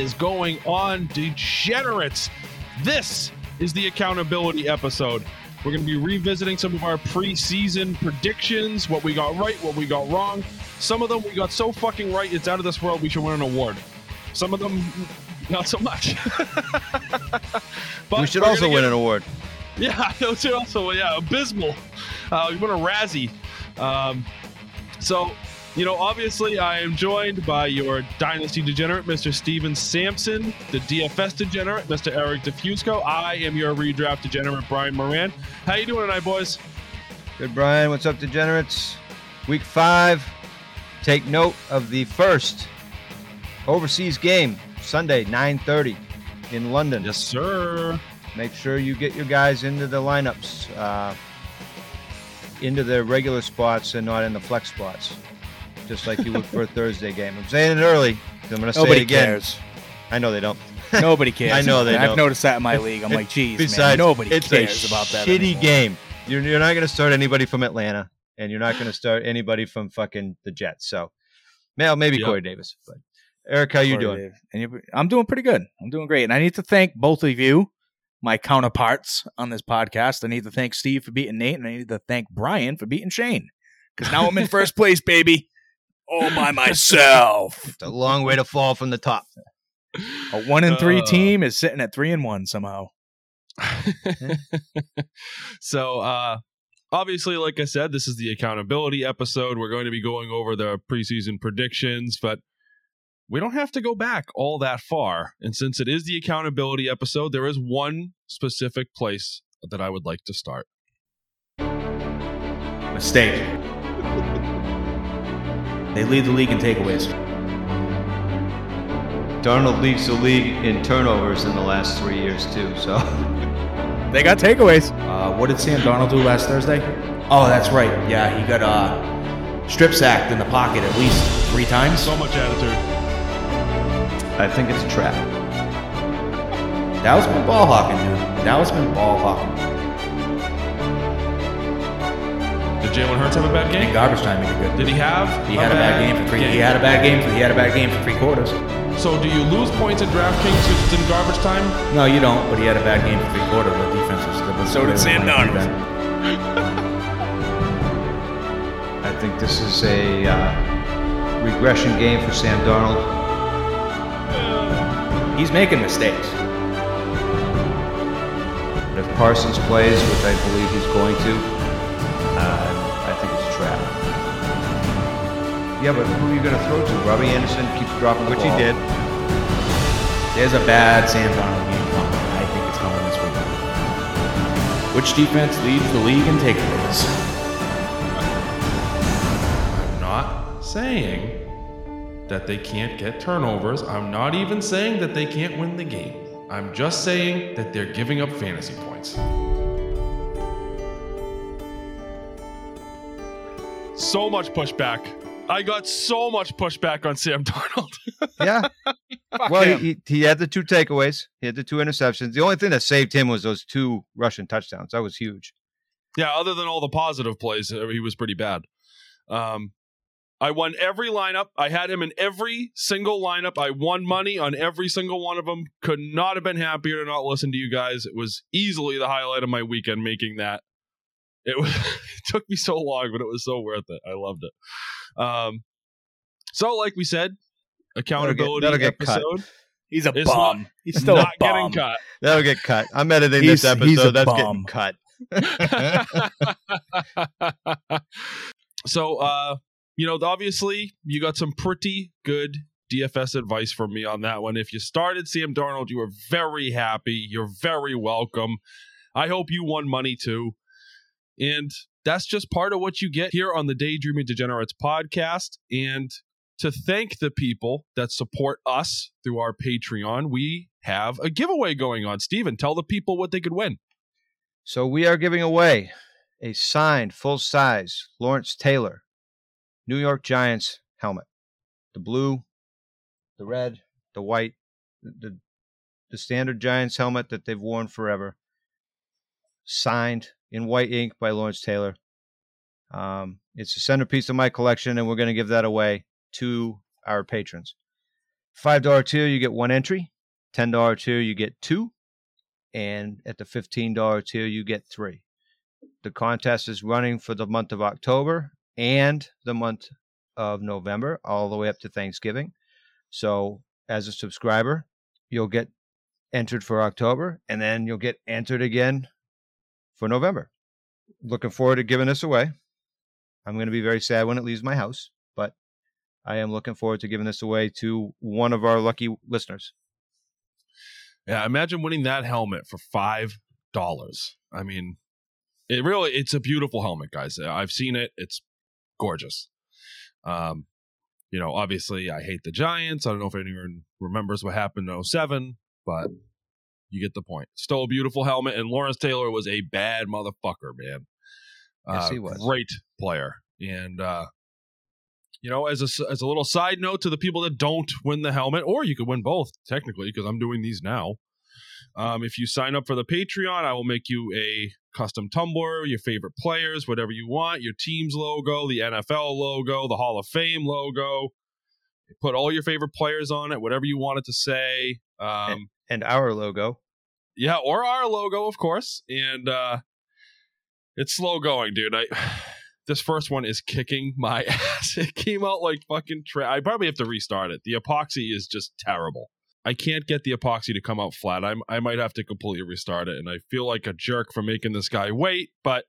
is going on, degenerates? This is the accountability episode. We're going to be revisiting some of our preseason predictions, what we got right, what we got wrong. Some of them we got so fucking right, it's out of this world, we should win an award. Some of them, not so much. we should also win an award. Yeah, we should also, yeah, abysmal. Uh, we won a Razzie. Um, so you know, obviously, I am joined by your Dynasty degenerate, Mr. Steven Sampson, the DFS degenerate, Mr. Eric DeFusco. I am your redraft degenerate, Brian Moran. How you doing tonight, boys? Good, Brian. What's up, degenerates? Week five. Take note of the first overseas game, Sunday, 9.30 in London. Yes, sir. Make sure you get your guys into the lineups, uh, into the regular spots and not in the flex spots just like you would for a Thursday game. I'm saying it early. I'm going to say Nobody it again. cares. I know they don't. Nobody cares. I know they I've don't. noticed that in my league. I'm like, geez, Besides, man, nobody it's cares a about that. shitty anymore. game. You're, you're not going to start anybody from Atlanta, and you're not going to start anybody from fucking the Jets. So, well, maybe Yep. Corey Davis. But Eric, how you Sorry, doing? And you, I'm doing pretty good. I'm doing great. And I need to thank both of you, my counterparts on this podcast. I need to thank Steve for beating Nate, and I need to thank Brian for beating Shane. Because now I'm in first place, baby. All by myself. It's a long way to fall from the top. A one and three Uh. team is sitting at three and one somehow. so uh obviously like i said this is the accountability episode we're going to be going over the preseason predictions but we don't have to go back all that far and since it is the accountability episode there is one specific place that i would like to start Mistake. They lead the league in takeaways. Darnold leads the league in turnovers in the last three years too. So They got takeaways. Uh, what did Sam Darnold do last Thursday? Oh, that's right. Yeah, he got uh, strip sacked in the pocket at least three times. so much attitude I think it's a trap. Dallas been ball hawking, dude. Dallas been ball hawking. Did jalen hurts have a bad In game garbage time, he did good. did he have He had a bad game for three. He had a bad game. For, he had a bad game for three quarters. so do you lose points in draftkings because it's in garbage time No, you don't. But he had a bad game for three quarters. The defense was. was So did Sam Darnold. I think this is a uh, regression game for Sam Darnold. He's making mistakes. But if Parsons plays, which I believe he's going to, Yeah, but who are you going to throw to? Robby Anderson keeps dropping the Which ball. he did. There's a bad Sam Darnold game coming. I think it's coming this week. Which defense leads the league in takeaways? I'm not saying that they can't get turnovers. I'm not even saying that they can't win the game. I'm just saying that they're giving up fantasy points. So much pushback. I got so much pushback on Sam Darnold. Yeah. well, he, he, had the two takeaways. He had the two interceptions. The only thing that saved him was those two rushing touchdowns. That was huge. yeah, other than all the positive plays, uh, he was pretty bad. Um, I won every lineup. I had him in every single lineup. I won money on every single one of them. Could not have been happier to not listen to you guys. It was easily the highlight of my weekend making that. It was it took me so long, but it was so worth it. I loved it. Um, so like we said, accountability that'll get cut. episode He's a It's bum. He's still not a bum. getting cut. That'll get cut. I'm editing He's- this he's a episode. That's bum. getting cut. so uh you know obviously you got some pretty good dfs advice from me on that one if you started sam darnold you were very happy you're very welcome i hope you won money too and that's just part of what you get here on the daydreaming degenerates podcast and to thank the people that support us through our patreon we have a giveaway going on steven tell the people what they could win So we are giving away a signed full size Lawrence Taylor New York Giants helmet. The blue, the red, the white, the, the, standard Giants helmet that they've worn forever. Signed in white ink by Lawrence Taylor. Um, it's a centerpiece of my collection, and we're going to give that away to our patrons. Five dollar tier, you get one entry. Ten dollar tier, you get two, and at the fifteen dollar tier, you get three. The contest is running for the month of October and the month of November, all the way up to Thanksgiving. So, as a subscriber, you'll get entered for October, and then you'll get entered again for November. Looking forward to giving this away. I'm going to be very sad when it leaves my house, but I am looking forward to giving this away to one of our lucky listeners. Yeah, imagine winning that helmet for five dollars. I mean, it really it's a beautiful helmet, guys. I've seen it. It's gorgeous. Um, you know, obviously I hate the Giants. I don't know if anyone remembers what happened in 07, but you get the point. Stole a beautiful helmet, and Lawrence Taylor was a bad motherfucker, man. Yes, Uh, he was. Great player. And uh you know, as a as a little side note to the people that don't win the helmet, or you could win both technically, because I'm doing these now. Um, if you sign up for the Patreon, I will make you a custom tumbler, your favorite players, whatever you want, your team's logo, the NFL logo, the Hall of Fame logo. Put all your favorite players on it, whatever you want it to say. Um, And our logo. yeah, or our logo, of course. And uh it's slow going, dude. I this first one is kicking my ass. It came out like fucking tra- I probably have to restart it. The epoxy is just terrible. I can't get the epoxy to come out flat. I'm I might have to completely restart it and I feel like a jerk for making this guy wait, but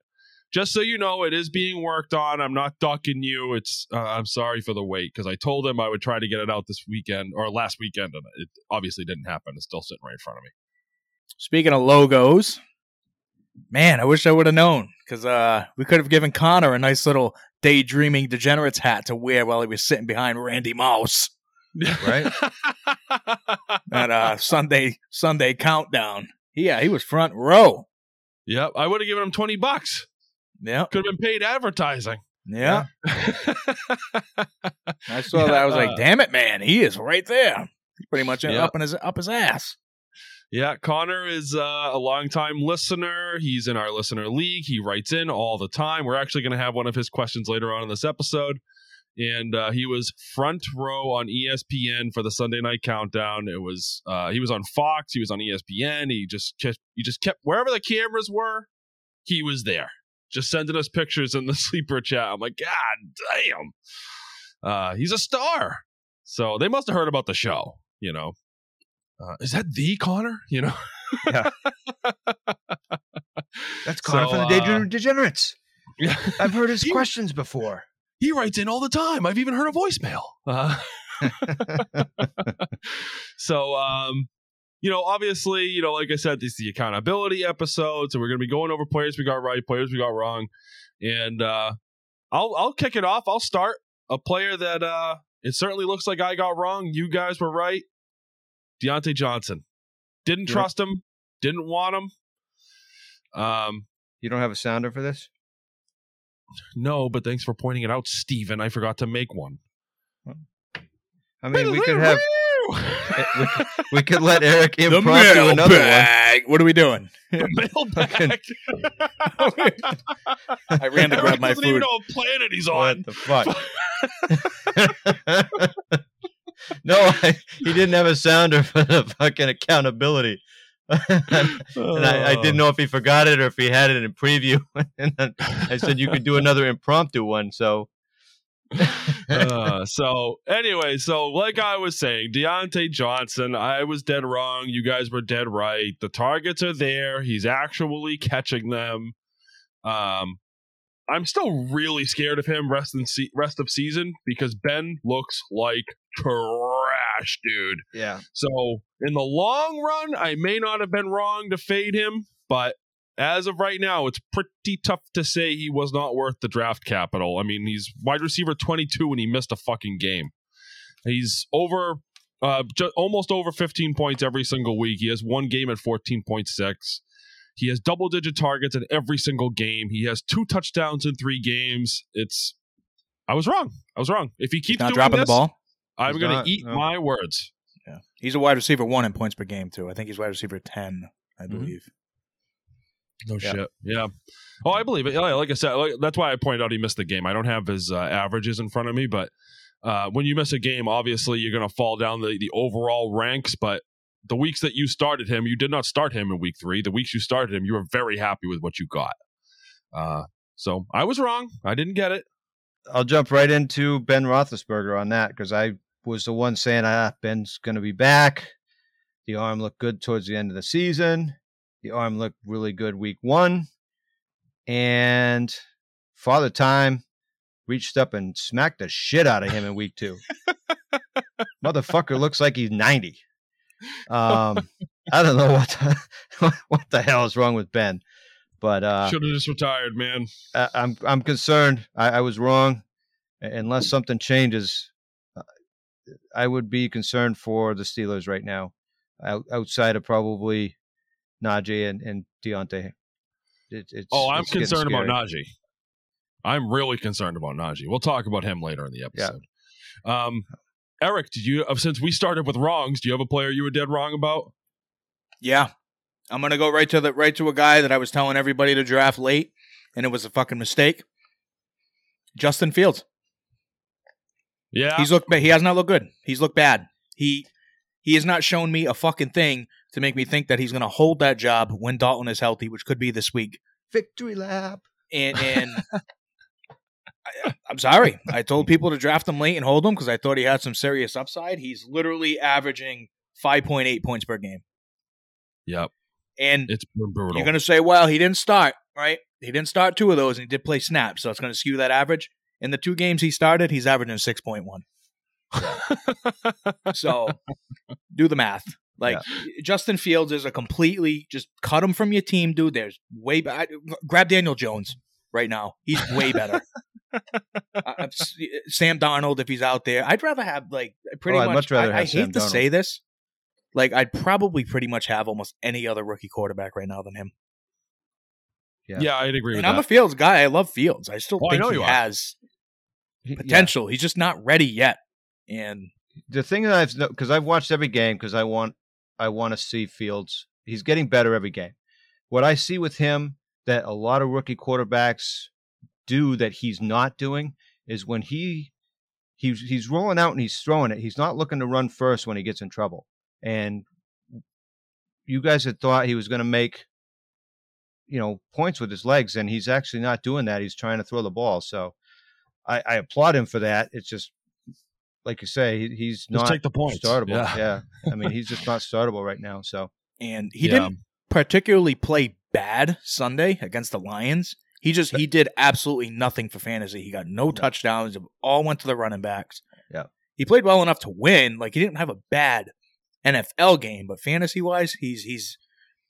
just so you know, it is being worked on. I'm not ducking you. It's uh, I'm sorry for the wait because I told him I would try to get it out this weekend or last weekend, and it obviously didn't happen. It's still sitting right in front of me. Speaking of logos, man, I wish I would have known because uh, we could have given Connor a nice little daydreaming degenerates hat to wear while he was sitting behind Randy Moss Right? at uh, Sunday Sunday countdown. Yeah, he was front row. yep, I would have given him twenty bucks. Yeah, Could have been paid advertising. yeah. I saw Yeah, that. I was like, damn it, man, he is right there. He's pretty much Yeah. up in his up his ass. Yeah, Connor is uh, a longtime listener. He's in our listener league. He writes in all the time. We're actually going to have one of his questions later on in this episode. And uh, he was front row on ESPN for the Sunday Night Countdown. It was uh, he was on Fox. He was on ESPN. He just kept he just kept wherever the cameras were, he was there, just sending us pictures in the sleeper chat. I'm like, God damn, uh, he's a star. So they must have heard about the show. You know, uh, is that the Connor? You know. That's Connor So, from the uh, Daydream Degenerates. Yeah. I've heard his He- questions before. he writes in all the time. I've even heard a voicemail. Uh, so, um, you know, obviously, you know, like I said, this is the accountability episode, so we're going to be going over players we got right, players we got wrong, and uh, I'll I'll kick it off. I'll start a player that uh, it certainly looks like I got wrong. You guys were right. Diontae Johnson didn't trust him, didn't want him. Um, You don't have a sounder for this? no, but thanks for pointing it out, Steven. I forgot to make one. I mean, we could have we, we could let Eric The impromptu another one. What are we doing? mailbag. I ran to grab my doesn't even food. know what planet he's on. What the fuck? no, I, he didn't have a sounder for the fucking accountability. and I, I didn't know if he forgot it or if he had it in preview. and then I said you could do another impromptu one. So Uh, so anyway, so like I was saying, Diontae Johnson, I was dead wrong. You guys were dead right. The targets are there. He's actually catching them. Um, I'm still really scared of him rest in se- rest of season because Ben looks like trash, dude. yeah, So in the long run, I may not have been wrong to fade him, but as of right now, it's pretty tough to say he was not worth the draft capital. I mean, he's wide receiver 22 and he missed a fucking game. He's over, uh, ju- almost over 15 points every single week. He has one game at 14.6. He has double digit targets in every single game. He has two touchdowns in three games. It's, I was wrong. I was wrong. If he keeps not doing dropping this, the ball. I'm going to eat no. my words. Yeah. He's a wide receiver one in points per game too. I think he's wide receiver ten, I Mhm. believe. No Yeah. shit. Yeah. Oh, I believe it. Like I said, like, that's why I pointed out he missed the game. I don't have his uh, averages in front of me, but uh, when you miss a game, obviously you're going to fall down the, the overall ranks. But the weeks that you started him, you did not start him in week three. The weeks you started him, you were very happy with what you got. Uh, so I was wrong. I didn't get it. I'll jump right into Ben Roethlisberger on that because I was the one saying, ah, Ben's going to be back. The arm looked good towards the end of the season. The arm looked really good week one. And Father Time reached up and smacked the shit out of him in week two. Motherfucker looks like he's 90. Um, I don't know what the, what the hell is wrong with Ben, but uh, Should have just retired, man. I, I'm I'm concerned. I, I was wrong. Unless something changes, uh, I would be concerned for the Steelers right now, out, outside of probably Najee and, and Diontae. It, it's, Oh, I'm it's concerned about scary. Najee. I'm really concerned about Najee. We'll talk about him later in the episode. Um, Eric, did you uh, since we started with wrongs? Do you have a player you were dead wrong about? Yeah. I'm gonna go right to the right to a guy that I was telling everybody to draft late, and it was a fucking mistake. Justin Fields. Yeah, He's looked. ba- He has not looked good. He's looked bad. He he has not shown me a fucking thing to make me think that he's gonna hold that job when Dalton is healthy, which could be this week. victory lap. And and I, I'm sorry, I told people to draft him late and hold him because I thought he had some serious upside. He's literally averaging 5.8 points per game, yep. and It's brutal. You're going to say, well, he didn't start, right? He didn't start two of those, and he did play snaps, so it's going to skew that average. In the two games he started, he's averaging 6.1. So do the math. Like Justin Fields is a completely just cut him from your team, dude. There's way better. Grab Daniel Jones right now. He's way better. Uh, Sam Darnold, if he's out there, I'd rather have like pretty Oh, much. much rather I, I hate Sam to Darnold. say this, like I'd probably pretty much have almost any other rookie quarterback right now than him. Yeah. yeah, I'd agree with And I'm a. Fields guy. I love Fields. I still I think know he you are. has He- yeah. potential. He's just not ready yet. And the thing that I've because I've watched every game because I want I want to see Fields. He's getting better every game. What I see with him that a lot of rookie quarterbacks do that he's not doing is when he he's he's rolling out and he's throwing it. He's not looking to run first when he gets in trouble. And you guys had thought he was going to make you know points with his legs, and he's actually not doing that. He's trying to throw the ball. So I, I applaud him for that. It's just like you say, he, he's not take the points. startable. Yeah. Yeah. I mean, he's just not startable right now. So and he Yeah. didn't particularly play bad Sunday against the Lions. He just he did absolutely nothing for fantasy. He got no touchdowns. It all went to the running backs. Yeah. He played well enough to win. Like he didn't have a bad NFL game, but fantasy wise, he's he's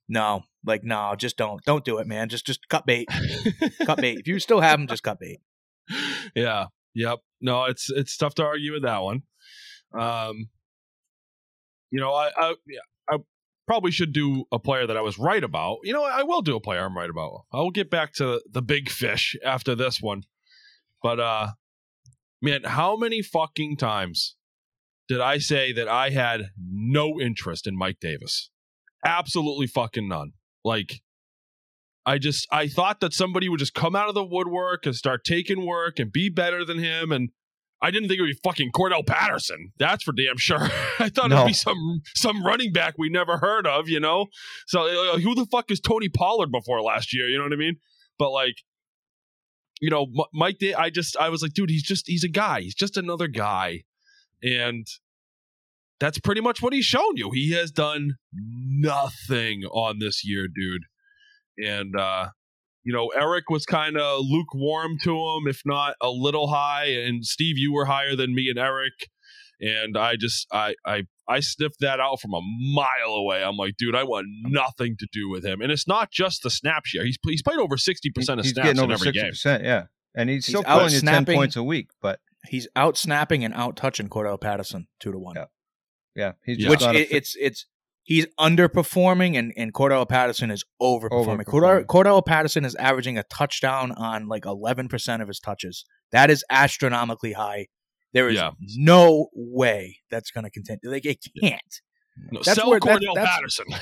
no, like no, just don't don't do it, man. Just just cut bait, cut bait. If you still have him, just cut bait. yeah. Yep. No, it's it's tough to argue with that one. Um, you know, I, I I probably should do a player that I was right about. You know, I will do a player I'm right about. I will get back to the big fish after this one. But uh man, how many fucking times did I say that I had no interest in Mike Davis? Absolutely fucking none. Like I just I thought that somebody would just come out of the woodwork and start taking work and be better than him and I didn't think it would be fucking Cordell Patterson. That's for damn sure. I thought No. it'd be some some running back we never heard of, you know. So uh, who the fuck is Tony Pollard before last year? You know what I mean? But like, you know, M- Mike. I just I was like, dude, he's just he's a guy. He's just another guy, and that's pretty much what he's shown you. He has done nothing on this year, dude. And uh you know, Eric was kind of lukewarm to him, if not a little high. And Steve, you were higher than me and Eric. And I just, I, I, I sniffed that out from a mile away. I'm like, dude, I want nothing to do with him. And it's not just the snap share. He's he's played over sixty percent of he's snaps getting in every sixty game. Yeah, and he's, He's still out pulling you ten points a week. But He's out snapping and out touching Cordell Patterson two to one. Yeah. yeah, he's Yeah. which it, fit- it's it's he's underperforming and and Cordell Patterson is overperforming. Overperforming. Cordell, Cordell Patterson is averaging a touchdown on like eleven percent of his touches. That is astronomically high. There is Yeah. no way that's going to continue. Like it can't. No, That's sell where- that- Cordell that's- Patterson.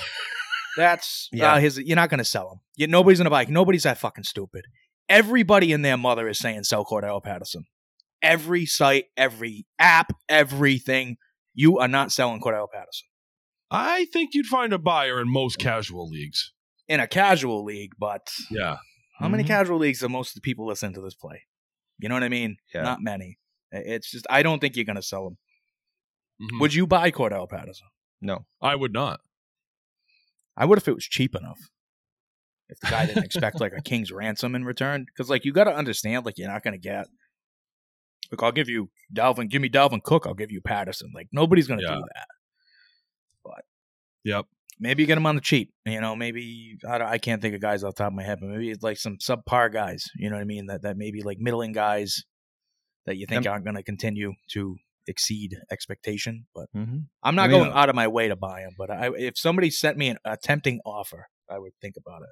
That's Yeah. uh, his. You're not going to sell him. You, nobody's going to buy. Nobody's that fucking stupid. Everybody and their mother is saying sell Cordell Patterson. every site, every app, everything. You are not selling Cordell Patterson I think you'd find a buyer in most casual leagues. in a casual league, but Yeah. how many Mhm. casual leagues do most of the people listen to this play? You know what I mean? Yeah. Not many. It's just I don't think you're going to sell him. Mhm. Would you buy Cordell Patterson? No. I would not. I would if it was cheap enough. If the guy didn't expect like a king's ransom in return, because like you got to understand, like you're not going to get. Like I'll give you Dalvin, give me Dalvin Cook, I'll give you Patterson. Like nobody's going to Yeah. do that. Yep. Maybe you get them on the cheap. You know, maybe I, don't- I can't think of guys off the top of my head, but maybe it's like some subpar guys. You know what I mean? That that maybe like middling guys that you think Yep. aren't going to continue to exceed expectation. But Mm-hmm. I'm not I mean, going out of my way to buy them. But I, if somebody sent me an, a tempting offer, I would think about it.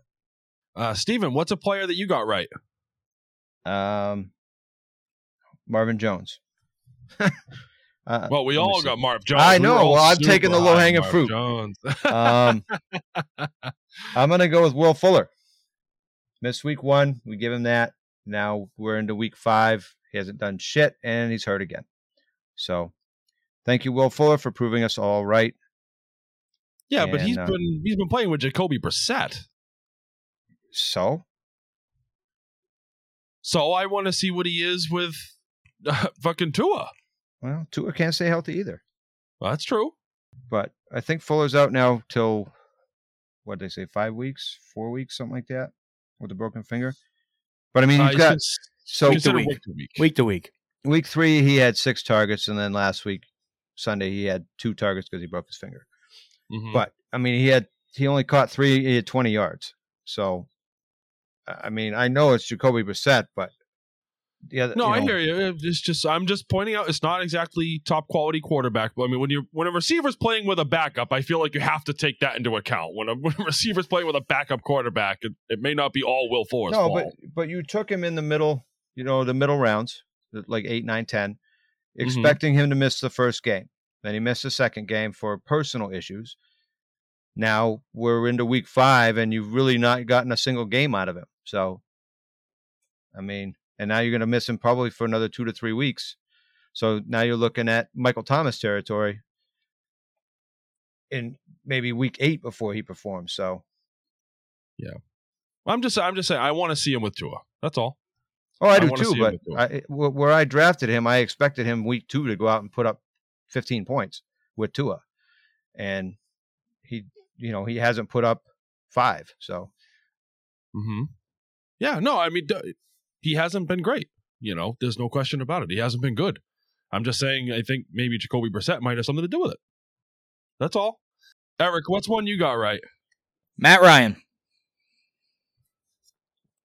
Uh, Steven, what's a player that you got right? Um, Marvin Jones. uh, Well, we all got Marv Jones. I know. all Well, I'm super taking the low-hanging fruit. Jones. Um, I'm gonna go with Will Fuller. Missed week one. We give him that. Now we're into week five. He hasn't done shit, and he's hurt again. So, thank you, Will Fuller, for proving us all right. yeah, but he's And, uh, been he's been playing with Jacoby Brissett. So, So I want to see what he is with uh, fucking Tua. Well, Tua can't stay healthy either. Well, that's true. But I think Fuller's out now till what did they say? Five weeks, four weeks, something like that, with a broken finger. But I mean, Uh, he's he's got cons- so considered week. week to week. Week to week. week three he had six targets, and then last week Sunday he had two targets because he broke his finger. Mhm. But I mean, he had he only caught three. He had twenty yards. So, I I mean, I know it's Jacoby Brissett, but other, No, you I hear you. It's just I'm just pointing out it's not exactly top quality quarterback. But I mean, when you when a receiver's playing with a backup, I feel like you have to take that into account. When a, when a receiver's playing with a backup quarterback, it, it may not be all Will Fuller's No, but but you took him in the middle. You know, the middle rounds, like eight, nine, ten, Mm-hmm. expecting him to miss the first game. Then he missed the second game for personal issues. Now we're into week five, and you've really not gotten a single game out of him. So, I mean, and now you're going to miss him probably for another two to three weeks. So now you're looking at Michael Thomas territory in maybe week eight before he performs. So, yeah, I'm just I'm just saying I want to see him with Tua. That's all. oh, I I do too. But. I, where I drafted him, I expected him week two to go out and put up 15 points with Tua, and he, you know, he hasn't put up five. So, hmm Yeah, no, I mean he hasn't been great. You know, there's no question about it. He hasn't been good. I'm just saying I think maybe Jacoby Brissett might have something to do with it. That's all. Eric, what's one you got right? Matt Ryan.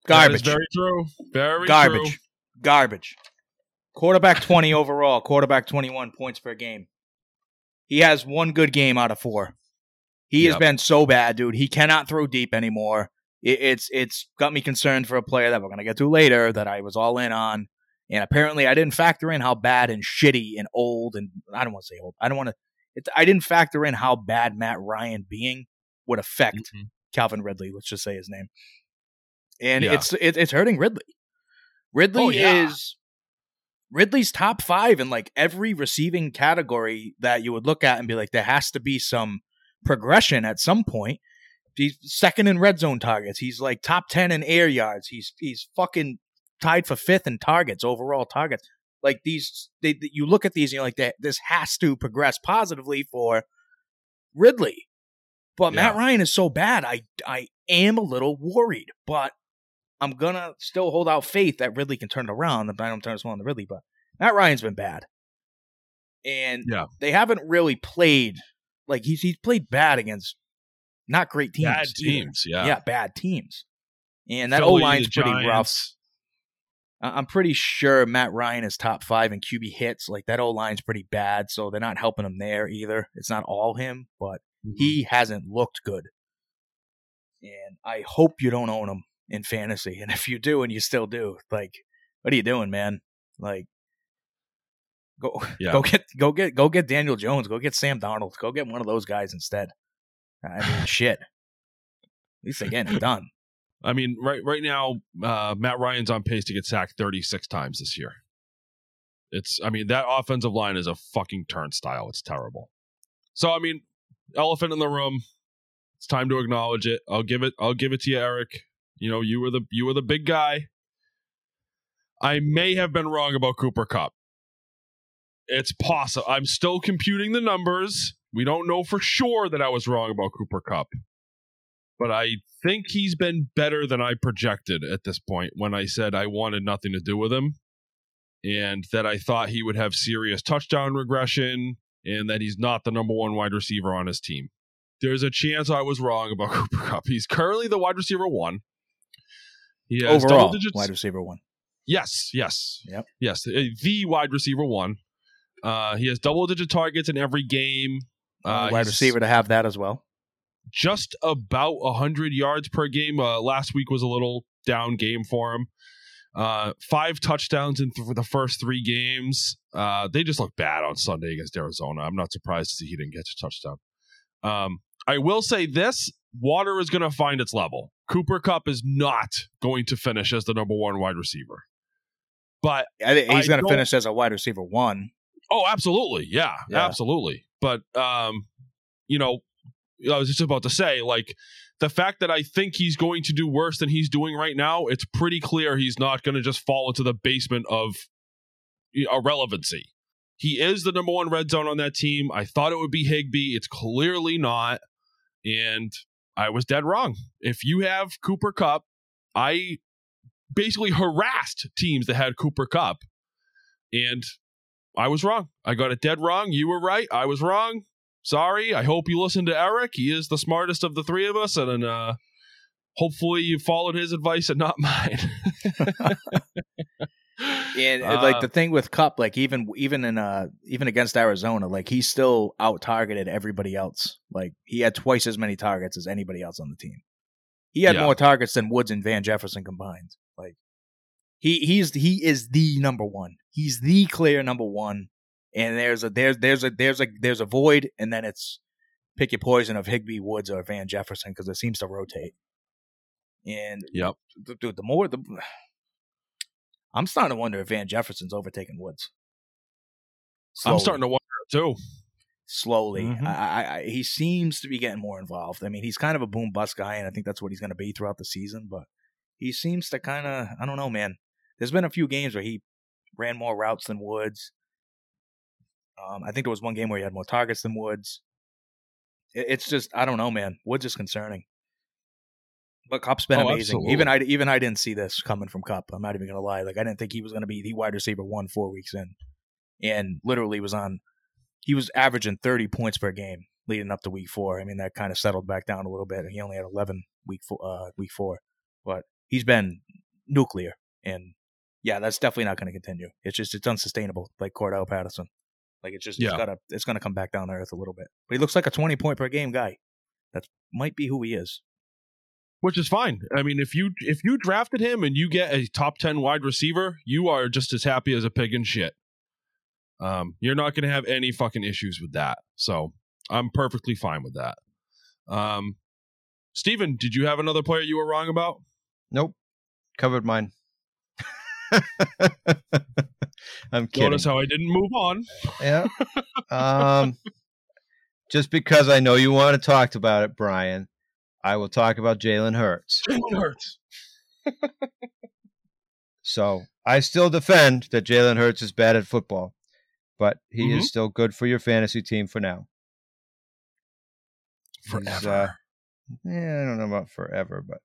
Garbage. very true. Very Garbage. true. Garbage. Quarterback 20 overall, quarterback 21 points per game. He has one good game out of four. He has been so bad, dude. He cannot throw deep anymore. It, it's it's got me concerned for a player that we're going to get to later that I was all in on. And apparently I didn't factor in how bad and shitty and old and I don't want to say old. I don't want to I didn't factor in how bad Matt Ryan being would affect Mhm. Calvin Ridley, let's just say his name. And Yeah. it's it, it's hurting Ridley. Ridley Oh, yeah. is Ridley's top five in like every receiving category that you would look at and be like, there has to be some progression at some point. He's second in red zone targets. He's like top ten in air yards. He's he's fucking tied for fifth in targets, overall targets. Like these, they, you look at these and you're like, that this has to progress positively for Ridley. But Matt Ryan is so bad. I I am a little worried, but I'm gonna still hold out faith that Ridley can turn it around. I don't turn this one on to Ridley, but Matt Ryan's been bad, and Yeah. they haven't really played like he's he's played bad against not great teams. Bad either. teams. Yeah. yeah, bad teams, and that O line's pretty rough. Giants. I- I'm pretty sure Matt Ryan is top five in QB hits. Like that O line's pretty bad, so they're not helping him there either. It's not all him, but Mm-hmm. he hasn't looked good. And I hope you don't own him in fantasy. And if you do, and you still do, like, what are you doing, man? Like, go Yeah. go get go get go get Daniel Jones. Go get Sam Darnold. Go get one of those guys instead. I mean, shit. At least they're getting it done. I mean, right right now, uh, Matt Ryan's on pace to get sacked 36 times this year. It's I mean that offensive line is a fucking turnstile. It's terrible. So I mean, elephant in the room. It's time to acknowledge it. I'll give it. I'll give it to you, Eric. You know, you were the you were the big guy. I may have been wrong about Cooper Kupp. It's possible. I'm still computing the numbers. We don't know for sure that I was wrong about Cooper Kupp. But I think he's been better than I projected at this point when I said I wanted nothing to do with him and that I thought he would have serious touchdown regression and that he's not the number one wide receiver on his team. There's a chance I was wrong about Cooper Kupp. He's currently the wide receiver one. He has Overall, double digits. wide receiver one. Yes, yes. Yep. Yes, uh, the wide receiver one. Uh, he has double digit targets in every game. Uh, wide he's receiver to have that as well. Just about 100 yards per game. Uh, last week was a little down game for him. Uh, five touchdowns in th- the first three games. Uh, they just looked bad on Sunday against Arizona. I'm not surprised to see he didn't get a touchdown. Um, I will say this water is going to find its level. Cooper Kupp is not going to finish as the number one wide receiver. But I think he's going to finish as a wide receiver one. Oh, absolutely. Yeah, Yeah. absolutely. But um, you know, I was just about to say, like, the fact that I think he's going to do worse than he's doing right now, it's pretty clear he's not going to just fall into the basement of irrelevancy. He is the number one red zone on that team. I thought it would be Higbee. It's clearly not. And I was dead wrong. If you have Cooper Kupp, I basically harassed teams that had Cooper Kupp. And I was wrong. I got it dead wrong. You were right. I was wrong. Sorry. I hope you listened to Eric. He is the smartest of the three of us, and uh, hopefully you followed his advice and not mine. And Uh, like the thing with Kupp, like even even in uh even against Arizona, like he still out targeted everybody else. Like he had twice as many targets as anybody else on the team. He had Yeah. more targets than Woods and Van Jefferson combined. He he's he is the number one. He's the clear number one. And there's a there's there's a there's a there's a void, and then it's pick your poison of Higbee Woods or Van Jefferson because it seems to rotate. And Yep. dude, the more the I'm starting to wonder if Van Jefferson's overtaking Woods. I'm starting to wonder too. slowly. Mhm. I, I, I, he seems to be getting more involved. I mean, he's kind of a boom bust guy, and I think that's what he's going to be throughout the season. But he seems to kind of, I don't know, man. There's been a few games where he ran more routes than Woods. Um, I think there was one game where he had more targets than Woods. It, it's just, I don't know, man. Woods is concerning. But Kupp's been Oh, amazing. absolutely. Even I, even I didn't see this coming from Kupp. I'm not even gonna lie. Like I didn't think he was gonna be the wide receiver one four weeks in, and literally was on he was averaging 30 points per game leading up to week four. I mean, that kind of settled back down a little bit. He only had 11 week four, uh, week four, but he's been nuclear. And yeah, that's definitely not going to continue. It's just, it's unsustainable. Like Cordell Patterson. Like it's just, Yeah. it's gotta, it's going to come back down to earth a little bit, but he looks like a 20 point per game guy. That might be who he is. which is fine. I mean, if you if you drafted him and you get a top ten wide receiver, you are just as happy as a pig in shit. Um, you're not going to have any fucking issues with that. So I'm perfectly fine with that. Um, Steven, did you have another player you were wrong about? Nope. Covered mine. I'm kidding. Notice how I didn't move on. Yeah. Um, just because I know you want to talk about it, Brian, I will talk about Jalen Hurts. Jalen Hurts. So I still defend that Jalen Hurts is bad at football, but he Mhm. is still good for your fantasy team for now. Forever. uh, yeah, I don't know about forever, but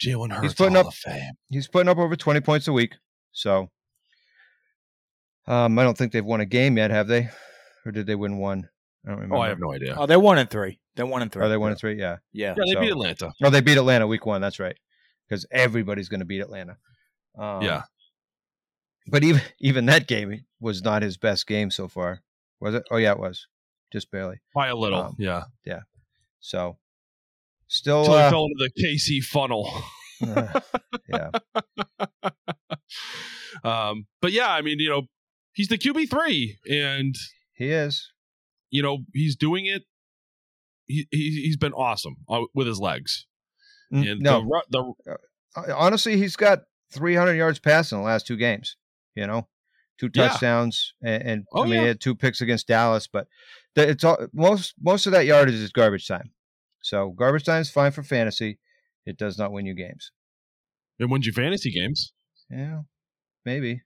Jalen Hurts. he's putting Hall up- he's putting up over 20 points a week. So um, I don't think they've won a game yet, have they? Or did they win one? I don't remember. Oh, I have no idea. Oh, they're one and three. They're one and three. Are they one and three? Yeah. Yeah. yeah, they so- beat Atlanta. Oh, they beat Atlanta week one. That's right. Because everybody's going to beat Atlanta. Um, yeah. But even even that game was not his best game so far, was it? Oh yeah, it was, just barely. By a little. um, yeah. So still, Until he uh, fell into the KC funnel. uh, yeah, um, but yeah, I mean, you know, he's the QB three, and he is. you know he's doing it. He, he he's been awesome uh, with his legs. And no, the, the Uh, honestly, he's got 300 yards passing the last two games. You know, two Yeah. touchdowns, and, and Oh, I mean yeah. he had two picks against Dallas, but the, it's all most most of that yardage is garbage time. So garbage time is fine for fantasy. It does not win you games. It wins you fantasy games. Yeah, maybe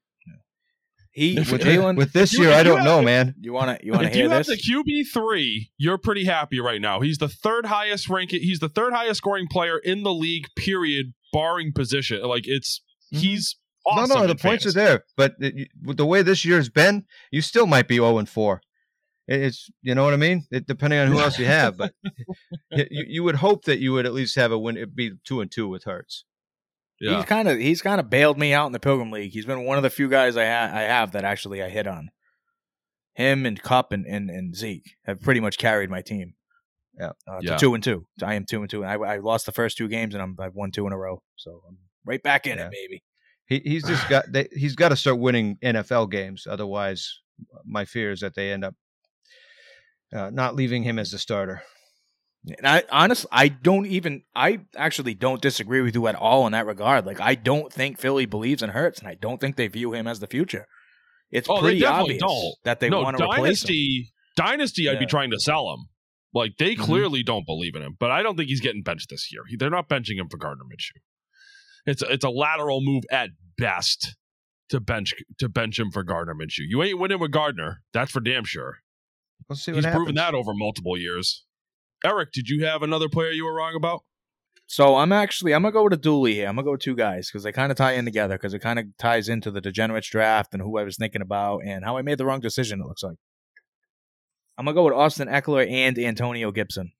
He with Jalen. with this you- year, I don't have- know, man. you want to you want to If hear you have this? the QB three, you're pretty happy right now. He's the third highest ranking. He's the third highest scoring player in the league. Period, barring position. Like it's Mhm. he's awesome. no, no, the in points are there, but it, with the way this year's been, you still might be zero and four. It's you know what I mean. It, depending on who else you have, but you, you would hope that you would at least have a win. It'd be two and two with Hurts. Yeah. He's kind of he's kind of bailed me out in the Pilgrim League. He's been one of the few guys I ha- I have that actually I hit on. Him and Kupp and, and, and Zeke have pretty much carried my team. Yeah. uh, to Yeah. two and two. I am two and two, and I, I lost the first two games, and I'm I've won two in a row, so I'm right back in Yeah. it, baby. He he's just got they, he's got to start winning NFL games. Otherwise, my fear is that they end up uh, not leaving him as the starter. And I honestly, I don't even, I actually don't disagree with you at all in that regard. Like, I don't think Philly believes in Hurts, and I don't think they view him as the future. It's Oh, pretty obvious don't. that they no, want to replace him. dynasty. Dynasty, I'd be trying to sell him. Like they Mhm. clearly don't believe in him, but I don't think he's getting benched this year. He- They're not benching him for Gardner Minshew. It's a, it's a lateral move at best to bench to bench him for Gardner Minshew. You ain't winning with Gardner. That's for damn sure. We'll see He's what proven that over multiple years. Eric, did you have another player you were wrong about? So I'm actually I'm gonna go with a dually here. I'm gonna go with two guys because they kind of tie in together because it kind of ties into the degenerates draft and who I was thinking about and how I made the wrong decision. It looks like I'm gonna go with Austin Ekeler and Antonio Gibson.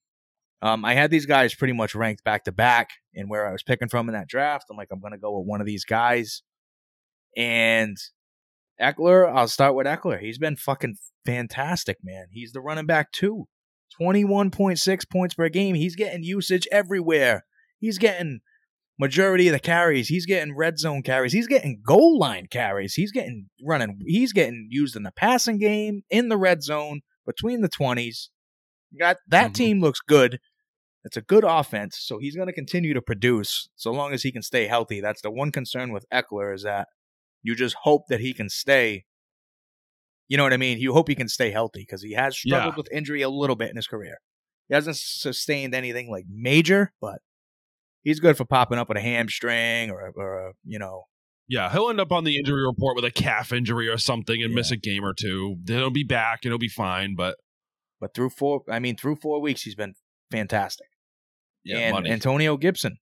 Um, I had these guys pretty much ranked back to back and where I was picking from in that draft. I'm like I'm gonna go with one of these guys, and Ekeler. I'll start with Ekeler. He's been fucking fantastic, man. He's the running back too. 21.6 points per game. He's getting usage everywhere. He's getting majority of the carries. He's getting red zone carries. He's getting goal line carries. He's getting running. He's getting used in the passing game, in the red zone, between the 20s. Got that Mhm. team looks good. It's a good offense, so he's going to continue to produce so long as he can stay healthy. That's the one concern with Ekeler is that you just hope that he can stay. You know what I mean? You hope he can stay healthy because he has struggled Yeah. with injury a little bit in his career. He hasn't sustained anything like major, but he's good for popping up with a hamstring or, a- or a, you know, Yeah, he'll end up on the injury report with a calf injury or something and Yeah. miss a game or two. Then he'll be back and he'll be fine. But but through four, I mean, through four weeks, he's been fantastic. yeah, and money. Antonio Gibson,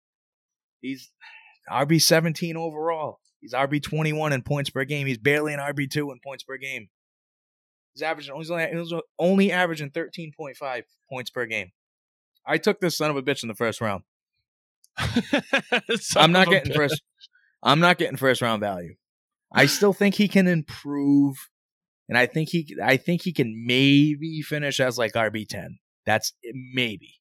he's RB seventeen overall. He's RB twenty one in points per game. He's barely an RB two in points per game. He's averaging he's only, he's only averaging thirteen point five points per game. I took this son of a bitch in the first round. I'm not getting bitch. first. I'm not getting first round value. I still think he can improve, and I think he I think he can maybe finish as like RB ten. That's maybe.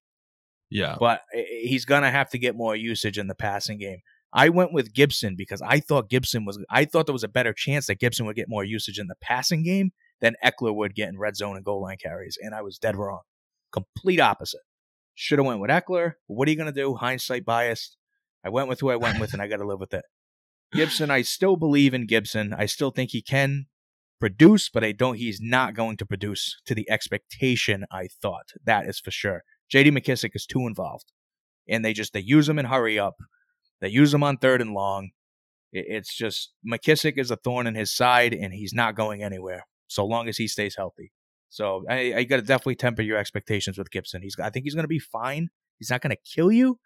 Yeah, but eh, he's gonna have to get more usage in the passing game. I went with Gibson because I thought Gibson was. I thought there was a better chance that Gibson would get more usage in the passing game than Ekeler would get in red zone and goal line carries, and I was dead wrong. Complete opposite. Should have went with Ekeler. What are you gonna do? Hindsight biased. I went with who I went with, and I got to live with it. Gibson, I still believe in Gibson. I still think he can produce, but I don't. He's not going to produce to the expectation I thought. That is for sure. J.D. McKissic is too involved, and they just they use him in hurry up. They use him on third and long. It's just McKissic is a thorn in his side, and he's not going anywhere so long as he stays healthy. So I, I got to definitely temper your expectations with Gibson. He's I think he's going to be fine. He's not going to kill you,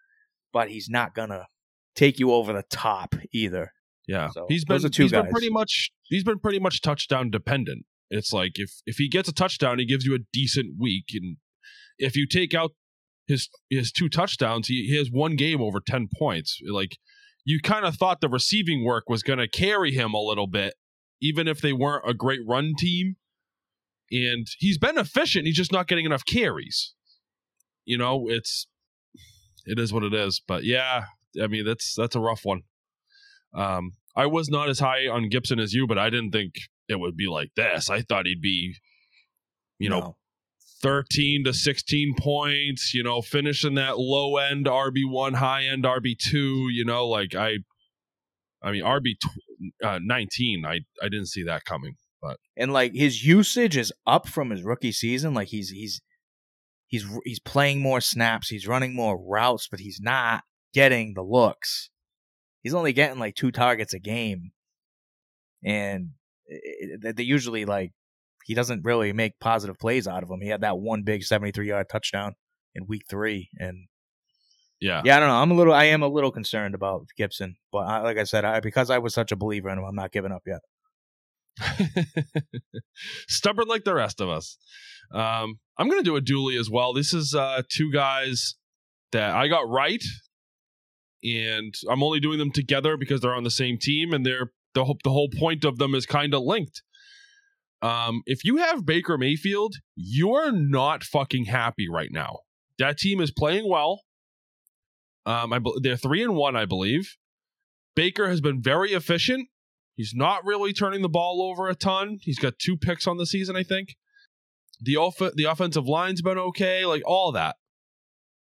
but he's not going to take you over the top either. yeah. So, he's been, he's been pretty much he's been pretty much touchdown dependent. It's like if if he gets a touchdown, he gives you a decent week, and if you take out his his two touchdowns, he, he has one game over ten points. Like you kind of thought the receiving work was going to carry him a little bit, even if they weren't a great run team. And he's been efficient. He's just not getting enough carries. You know, it's it is what it is. But yeah, I mean that's that's a rough one. Um, I was not as high on Gibson as you, but I didn't think it would be like this. I thought he'd be, you know, No. 13 to 16 points, you know, finishing that low end RB1, high end RB2, you know, like I I mean RB uh, 19. I I didn't see that coming. But and like his usage is up from his rookie season. Like he's he's he's he's playing more snaps, he's running more routes, but he's not getting the looks. He's only getting like two targets a game, and they usually like he doesn't really make positive plays out of them. He had that one big seventy-three yard touchdown in week three, and yeah, yeah, I don't know. I'm a little, I am a little concerned about Gibson, but I, like I said, I, because I was such a believer in him, I'm not giving up yet. Stubborn like the rest of us. Um, I'm going to do a dually as well. This is uh, two guys that I got right, and I'm only doing them together because they're on the same team, and they're the whole, the whole point of them is kind of linked. Um, if you have Baker Mayfield, you're not fucking happy right now. That team is playing well. Um, I, they're three and one, I believe. Baker has been very efficient He's not really turning the ball over a ton. He's got two picks on the season, I think. The off- the offensive line's been okay, like all that.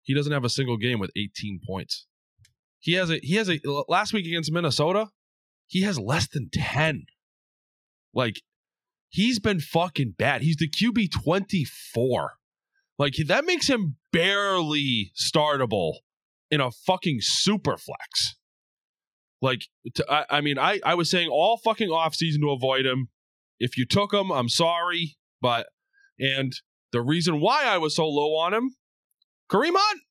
He doesn't have a single game with 18 points. He has a he has a last week against Minnesota, he has less than 10. Like he's been fucking bad. He's the QB 24. Like that makes him barely startable in a fucking super flex. Like, to, I, I mean, I, I was saying all fucking off season to avoid him. If you took him, I'm sorry, but and the reason why I was so low on him, Kareem Hunt.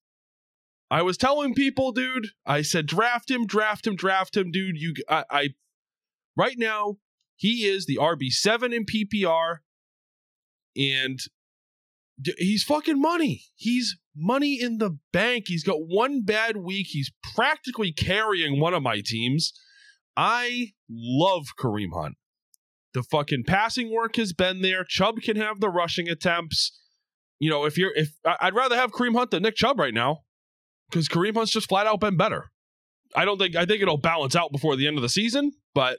I was telling people, dude. I said draft him, draft him, draft him, dude. You, I, I right now he is the RB seven in PPR, and he's fucking money. He's money in the bank. He's got one bad week. He's practically carrying one of my teams. I love Kareem Hunt. The fucking passing work has been there. Chubb can have the rushing attempts. You know, if you're if I'd rather have Kareem Hunt than Nick Chubb right now because Kareem Hunt's just flat out been better. I don't think I think it'll balance out before the end of the season, but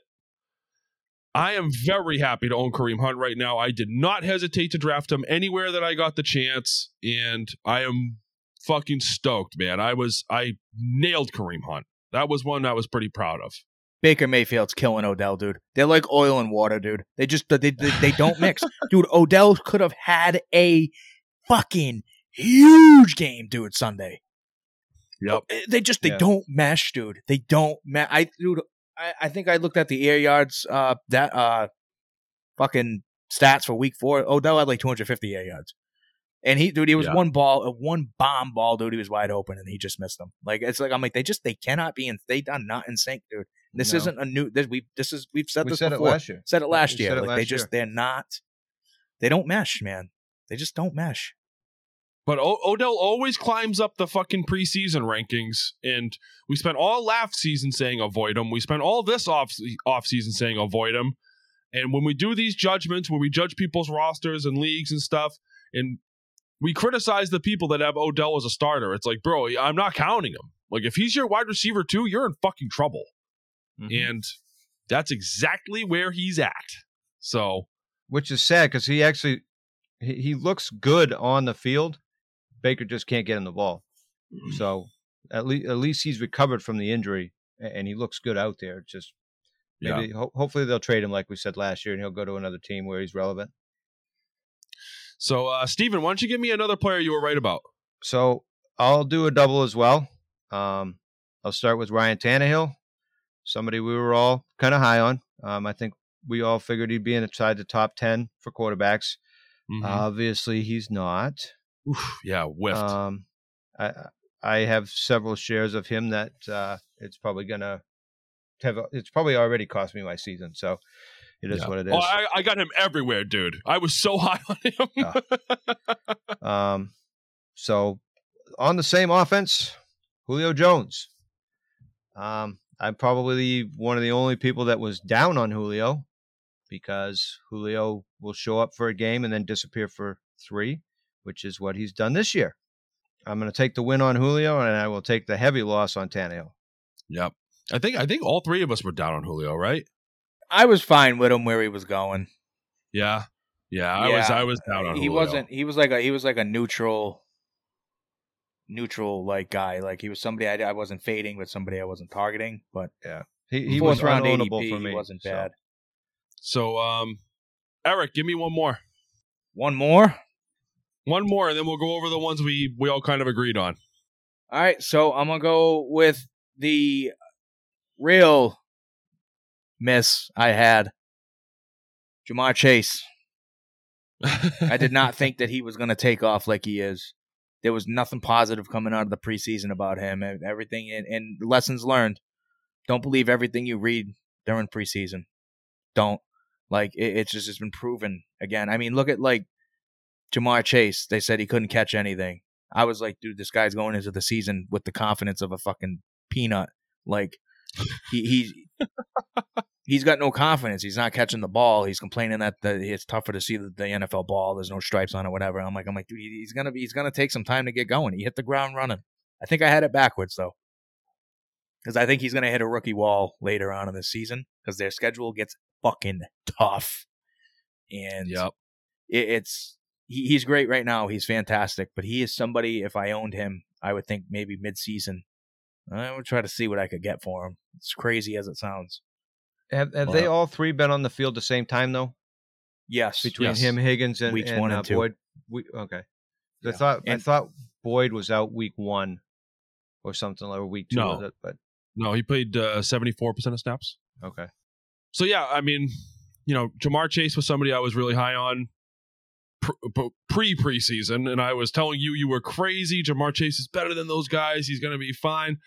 I am very happy to own Kareem Hunt right now. I did not hesitate to draft him anywhere that I got the chance, and I am fucking stoked, man. I was I nailed Kareem Hunt. That was one I was pretty proud of. Baker Mayfield's killing Odell, dude. They're like oil and water, dude. They just they they, they don't mix, dude. Odell could have had a fucking huge game, dude. Sunday. Yep. They just they yeah. don't mesh, dude. They don't mesh. I dude, I, I think I looked at the air yards uh that uh fucking stats for week four. Odell had like 250 air yards. And he, dude, he was yeah. one ball, uh, one bomb ball, dude. He was wide open, and he just missed them. Like it's like I'm like they just they cannot be in. They are not in sync, dude. This no. isn't a new. This we this is we've said we this said before. It last year. Said it last we year. It like last they just year. they're not. They don't mesh, man. They just don't mesh. But o- Odell always climbs up the fucking preseason rankings, and we spent all last season saying avoid him. We spent all this off off season saying avoid him. And when we do these judgments, when we judge people's rosters and leagues and stuff, and we criticize the people that have Odell as a starter, it's like, bro, I'm not counting him. Like if he's your wide receiver too, you're in fucking trouble. Mm-hmm. And that's exactly where he's at. So, which is sad because he actually he, he looks good on the field Baker just can't get him the ball. Mm. So at least at least he's recovered from the injury and he looks good out there. Just maybe yeah. ho- hopefully they'll trade him like we said last year and he'll go to another team where he's relevant. So uh Steven, why don't you give me another player you were right about? So I'll do a double as well. Um I'll start with Ryan Tannehill, somebody we were all kind of high on. Um, I think we all figured he'd be inside the top 10 for quarterbacks. Mm-hmm. Obviously, he's not. Oof, yeah, whiffed. Um, I I have several shares of him that uh, it's probably gonna have. It's probably already cost me my season, so it is yeah. what it is. oh. Oh, I, I, got him everywhere, dude. I was so high on him. yeah. Um, so on the same offense, Julio Jones. Um, I'm probably one of the only people that was down on Julio because Julio will show up for a game and then disappear for three which is what he's done this year. I'm going to take the win on Julio, and I will take the heavy loss on Tannehill. Yep. I think I think all three of us were down on Julio, right? I was fine with him where he was going. Yeah. Yeah, I yeah. was I was down on he Julio. wasn't he was like a he was like a neutral neutral like guy. Like he was somebody I, I wasn't fading, but somebody I wasn't targeting. But yeah, He, he was round unownable ADP for me. wasn't so. bad. So, um, Eric, give me one more. One more. One more, and then we'll go over the ones we we all kind of agreed on. All right, so I'm gonna go with the real miss I had. Ja'Marr Chase. I did not think that he was to take off like he is. There was nothing positive coming out of the preseason about him. and Everything and, and lessons learned. Don't believe everything you read during preseason. Don't like it, it's just it's been proven again. I mean, look at like Ja'Marr Chase. They said he couldn't catch anything. I was like, dude, this guy's going into the season with the confidence of a fucking peanut. Like he he's he's got no confidence. He's not catching the ball. He's complaining that the, it's tougher to see the, the NFL ball. There's no stripes on it, whatever. I'm like, I'm like, dude, he's gonna be he's gonna take some time to get going. He hit the ground running. I think I had it backwards though, because I think he's gonna hit a rookie wall later on in the season because their schedule gets fucking tough, and Yep. it, it's he, he's great right now. He's fantastic, but he is somebody. If I owned him, I would think maybe mid-season. I would try to see what I could get for him. It's crazy as it sounds. Have, have they all three been on the field the same time though? Yes, Between Yes. him, Higgins, and, Weeks and, one uh, and two. Boyd. We, okay. I Yeah. thought I thought Boyd was out week one, or something like or week two. No. was it? But No, he played seventy four percent of snaps. okay. So yeah, I mean, you know, Ja'Marr Chase was somebody I was really high on pre preseason, and I was telling you you were crazy. Ja'Marr Chase is better than those guys. He's going to be fine.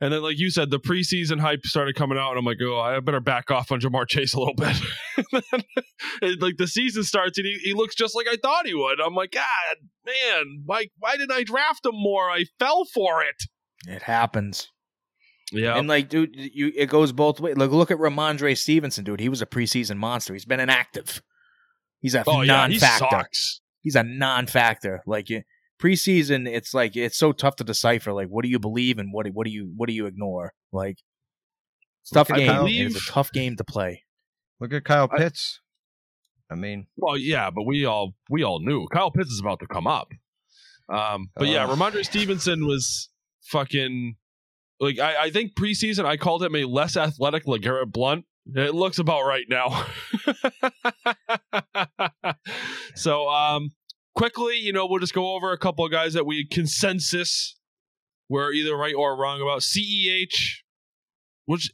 And then, like you said, the preseason hype started coming out, and I'm like, oh, I better back off on Ja'Marr Chase a little bit. Then, like the season starts, and he, he looks just like I thought he would. I'm like, God, man, why why didn't I draft him more? I fell for it. it happens. Yeah, And like, dude, you it goes both ways. Look, look at Rhamondre Stevenson, dude. He was a preseason monster. He's been inactive. He's a oh yeah, he non-factor. sucks. He's a non-factor. Like you, preseason, it's like it's so tough to decipher. Like, what do you believe and what do- what do you what do you ignore? Like, it's a tough Look game. Kyle- It's a tough game to play. Look at Kyle Pitts. I mean, Well, yeah, but we all we all knew Kyle Pitts is about to come up. Um, but yeah, Ugh. Rhamondre Stevenson was fucking like I, I think preseason I called him a less athletic LeGarrette Blunt. It looks about right now. so um quickly, you know, we'll just go over a couple of guys that we consensus were either right or wrong about. CEH, which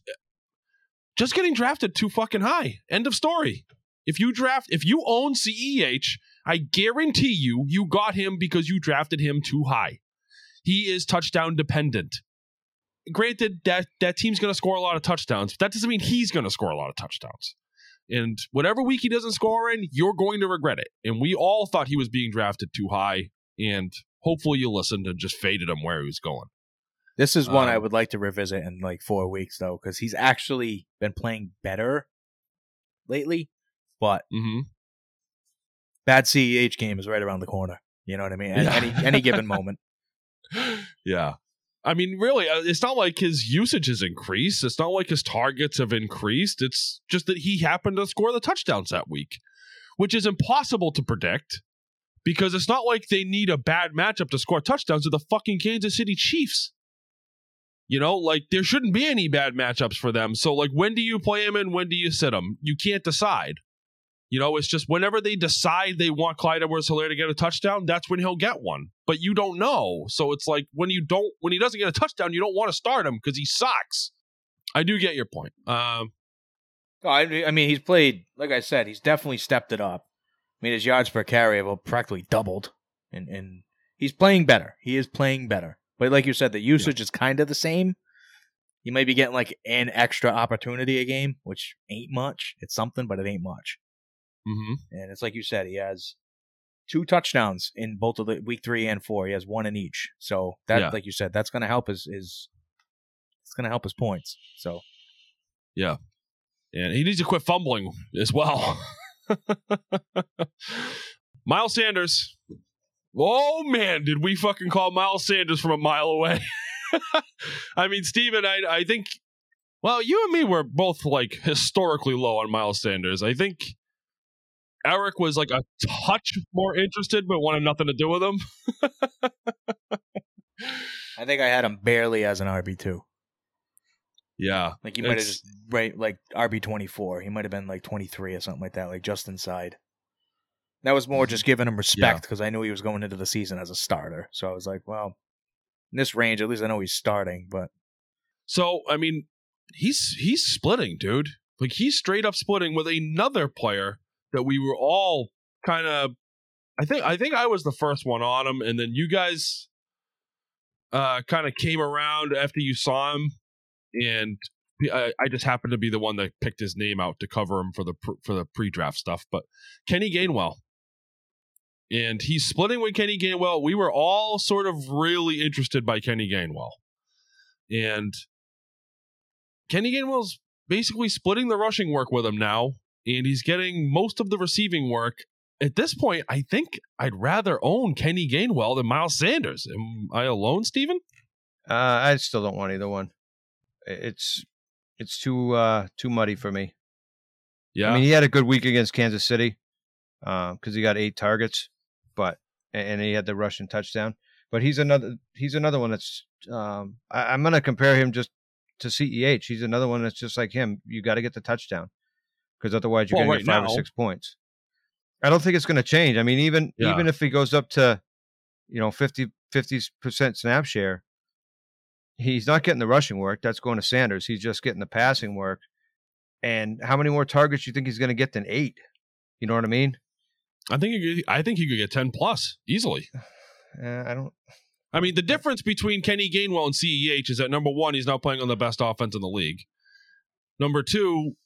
just getting drafted too fucking high. End of story. If you draft, if you own CEH, I guarantee you, you got him because you drafted him too high. He is touchdown dependent. Granted, that that team's going to score a lot of touchdowns, but that doesn't mean he's going to score a lot of touchdowns. And whatever week he doesn't score in, you're going to regret it. And we all thought he was being drafted too high, and hopefully you listened and just faded him where he was going. This is one I Um, would like to revisit in like four weeks though, because he's actually been playing better lately. But Mm-hmm. bad CEH game is right around the corner. You know what I mean? At Yeah. any any given moment. yeah. I mean, really, uh, it's not like his usage has increased. It's not like his targets have increased. It's just that he happened to score the touchdowns that week, which is impossible to predict because it's not like they need a bad matchup to score touchdowns with the fucking Kansas City Chiefs. You know, like there shouldn't be any bad matchups for them. So, like, when do you play him and when do you sit him? You can't decide. You know, it's just whenever they decide they want Clyde Edwards Helaire to get a touchdown, that's when he'll get one. But you don't know. So it's like when you don't when he doesn't get a touchdown, you don't want to start him because he sucks. I do get your point. Um I, mean- I mean, he's played. Like I said, he's definitely stepped it up. I mean, his yards per carry have practically doubled, and and he's playing better. He is playing better. But like you said, the usage is kind of the same. You may be getting like an extra opportunity a game, which ain't much. It's something, but it ain't much. Mhm. And it's like you said, he has two touchdowns in both of the week three and four. He has one in each. So that, Yeah. like you said, that's going to help his his. It's going to help his points. So yeah, and he needs to quit fumbling as well. Miles Sanders. Oh man, did we fucking call Miles Sanders from a mile away? I mean, Steven, I I think well, you and me were both like historically low on Miles Sanders. I think Eric was like a touch more interested, but wanted nothing to do with him. I think I had him barely as an RB two. Yeah. Like he might have just right like RB twenty four. He might have been like twenty three or something like that, like just inside. That was more mm-hmm. just giving him respect because I knew he was going into the season as a starter. So I was like, well, in this range, at least I know he's starting. But So I mean, he's he's splitting, dude. Like he's straight up splitting with another player that we were all kind of. I think I think I was the first one on him, and then you guys uh kind of came around after you saw him, and I, I just happened to be the one that picked his name out to cover him for the for the pre-draft stuff. But Kenny Gainwell, and he's splitting with Kenny Gainwell. We were all sort of really interested by Kenny Gainwell, and Kenny Gainwell's basically splitting the rushing work with him now, and he's getting most of the receiving work. At this point, I think I'd rather own Kenny Gainwell than Miles Sanders. Am I alone, Steven? Uh, I still don't want either one. It's it's too uh, too muddy for me. Yeah. I mean, he had a good week against Kansas City because he got eight targets, but and and he had the rushing touchdown. But he's another he's another one that's um, I, I'm going to compare him just to Ceh. He's another one that's just like him. You got to get the touchdown because otherwise you're Well, going to get five now- or six points. I don't think it's going to change. I mean, even Yeah. even if he goes up to you know 50 percent snap share, he's not getting the rushing work. That's going to Sanders. He's just getting the passing work. And how many more targets do you think he's going to get than eight? You know what I mean? I think he could, I think he could get ten plus easily. Uh, I don't. I mean, the difference between Kenny Gainwell and CEH is that number one, he's not playing on the best offense in the league. Number two,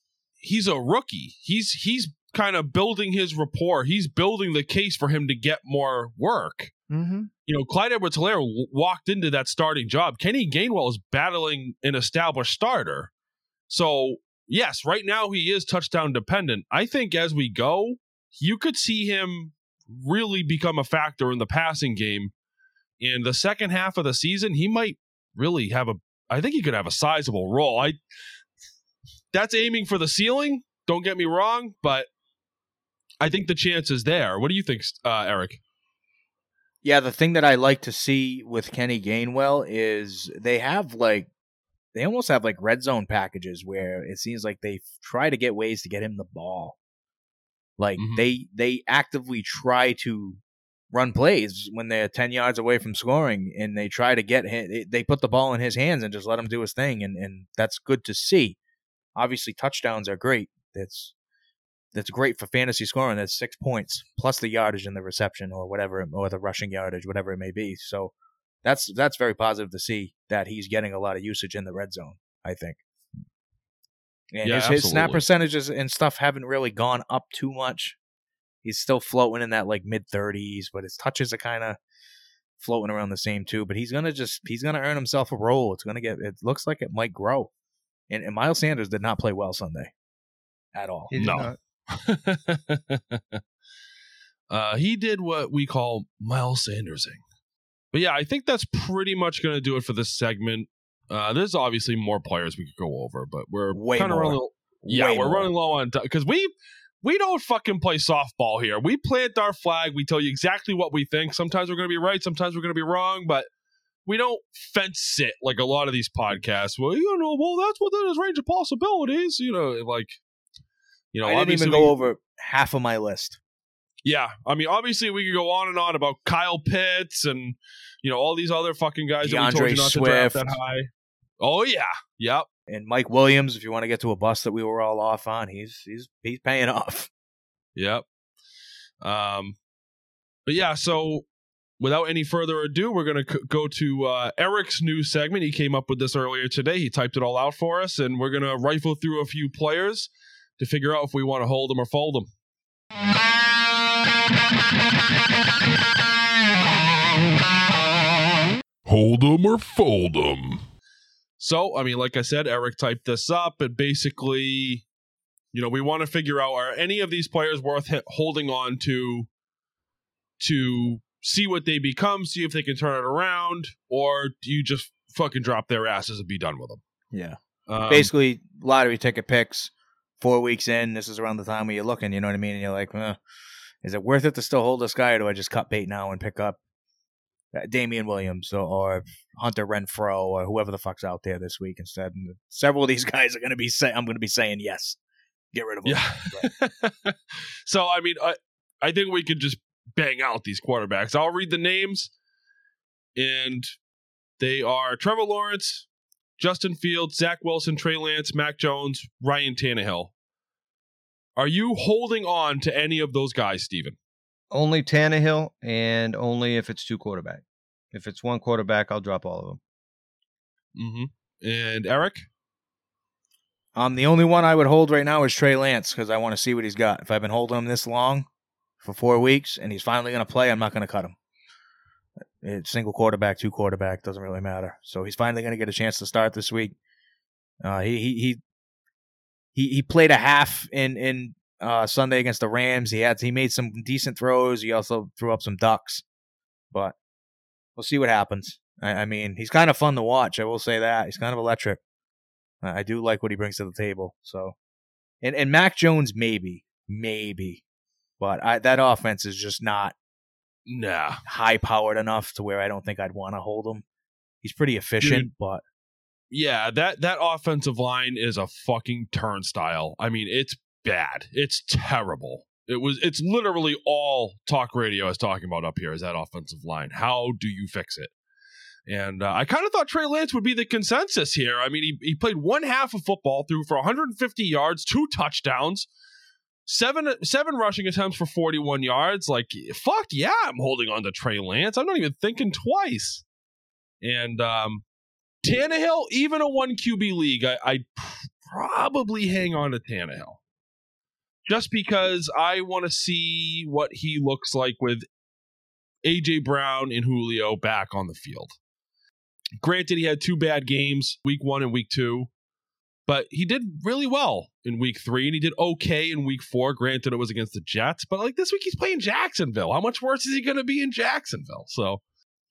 he's a rookie. He's he's kind of building his rapport. He's building the case for him to get more work. Mm-hmm. You know, Clyde Edwards Helaire walked into that starting job. Kenny Gainwell is battling an established starter. So, yes, right now he is touchdown dependent. I think as we go, you could see him really become a factor in the passing game. In the second half of the season, he might really have a I think he could have a sizable role. I that's aiming for the ceiling, don't get me wrong, but I think the chance is there. What do you think, uh, Eric? Yeah, the thing that I like to see with Kenny Gainwell is they have like they almost have like red zone packages where it seems like they try to get ways to get him the ball. Like Mhm. they they actively try to run plays when they're 10 yards away from scoring and they try to get him they put the ball in his hands and just let him do his thing and and that's good to see. Obviously touchdowns are great. That's that's great for fantasy scoring. That's six points plus the yardage in the reception or whatever, or the rushing yardage, whatever it may be. So that's that's very positive to see that he's getting a lot of usage in the red zone. I think, and Yeah, his, his snap percentages and stuff haven't really gone up too much. He's still floating in that like mid thirties, but his touches are kind of floating around the same too. But he's gonna just he's gonna earn himself a role. It's gonna get. It looks like it might grow. And, and Miles Sanders did not play well Sunday, at all. He did No. not. uh, he did what we call Miles Sandersing. But yeah, I think that's pretty much going to do it for this segment. Uh, there's obviously more players we could go over, but we're Way kind of running. Yeah, Way we're more. running low on time because we we don't fucking play softball here. We plant our flag. We tell you exactly what we think. Sometimes we're going to be right. Sometimes we're going to be wrong, but we don't fence it like a lot of these podcasts. Well, you know, well, that's within his range of possibilities. You know, like you know, I didn't even go over half of my list. yeah, I mean, obviously we could go on and on about Kyle Pitts and you know all these other fucking guys that we told DeAndre you not to draft Swift. that high. Oh yeah, yep, And Mike Williams, if you want to get to a bus that we were all off on, he's he's he's paying off. yep. Um, but yeah, so without any further ado, we're gonna c- go to uh, Eric's new segment. He came up with this earlier today. He typed it all out for us, and we're gonna rifle through a few players to figure out if we want to hold them or fold them. Hold them or fold them. So, I mean, like I said, Eric typed this up, and basically, you know, we want to figure out are any of these players worth holding on to to see what they become, see if they can turn it around, or do you just fucking drop their asses and be done with them? Yeah. Um, Basically, lottery ticket picks. Four weeks in, this is around the time where you're looking. You know what I mean? And you're like, eh, is it worth it to still hold this guy, or do I just cut bait now and pick up uh, Damien Williams or, or Hunter Renfrow or whoever the fuck's out there this week instead. And several of these guys are going to be say I'm going to be saying yes. Get rid of them. Yeah. so I mean, I I think we could just bang out these quarterbacks. I'll read the names, and they are Trevor Lawrence, Justin Fields, Zach Wilson, Trey Lance, Mac Jones, Ryan Tannehill. Are you holding on to any of those guys, Steven? Only Tannehill, and only if it's two quarterback. If it's one quarterback, I'll drop all of them. Mm-hmm. And Eric? Um, the only one I would hold right now is Trey Lance because I want to see what he's got. If I've been holding him this long for four weeks and he's finally going to play, I'm not going to cut him. It's single quarterback, two quarterback doesn't really matter. So he's finally going to get a chance to start this week. Uh, he he he he he played a half in in uh, Sunday against the Rams. He had he made some decent throws. He also threw up some ducks, but we'll see what happens. I, I mean, he's kind of fun to watch. I will say that he's kind of electric. I do like what he brings to the table. So, and and Mac Jones maybe maybe, but I, that offense is just not Nah. high powered enough to where I don't think I'd want to hold him. He's pretty efficient, Dude. but Yeah, that that offensive line is a fucking turnstile. I mean, it's bad. It's terrible. It was it's literally all talk radio is talking about up here is that offensive line. How do you fix it? And uh, I kind of thought Trey Lance would be the consensus here. I mean, he, he played one half of football, threw for 150 yards, two touchdowns, seven seven rushing attempts for 41 yards. Like, fuck yeah, I'm holding on to Trey Lance. I'm not even thinking twice. And um, Tannehill, even a one QB league, I, I'd probably hang on to Tannehill. Just because I want to see what he looks like with AJ Brown and Julio back on the field. Granted, he had two bad games, week one and week two, but he did really well in week three, and he did okay in week four. Granted, it was against the Jets, but like this week, he's playing Jacksonville. How much worse is he going to be in Jacksonville? So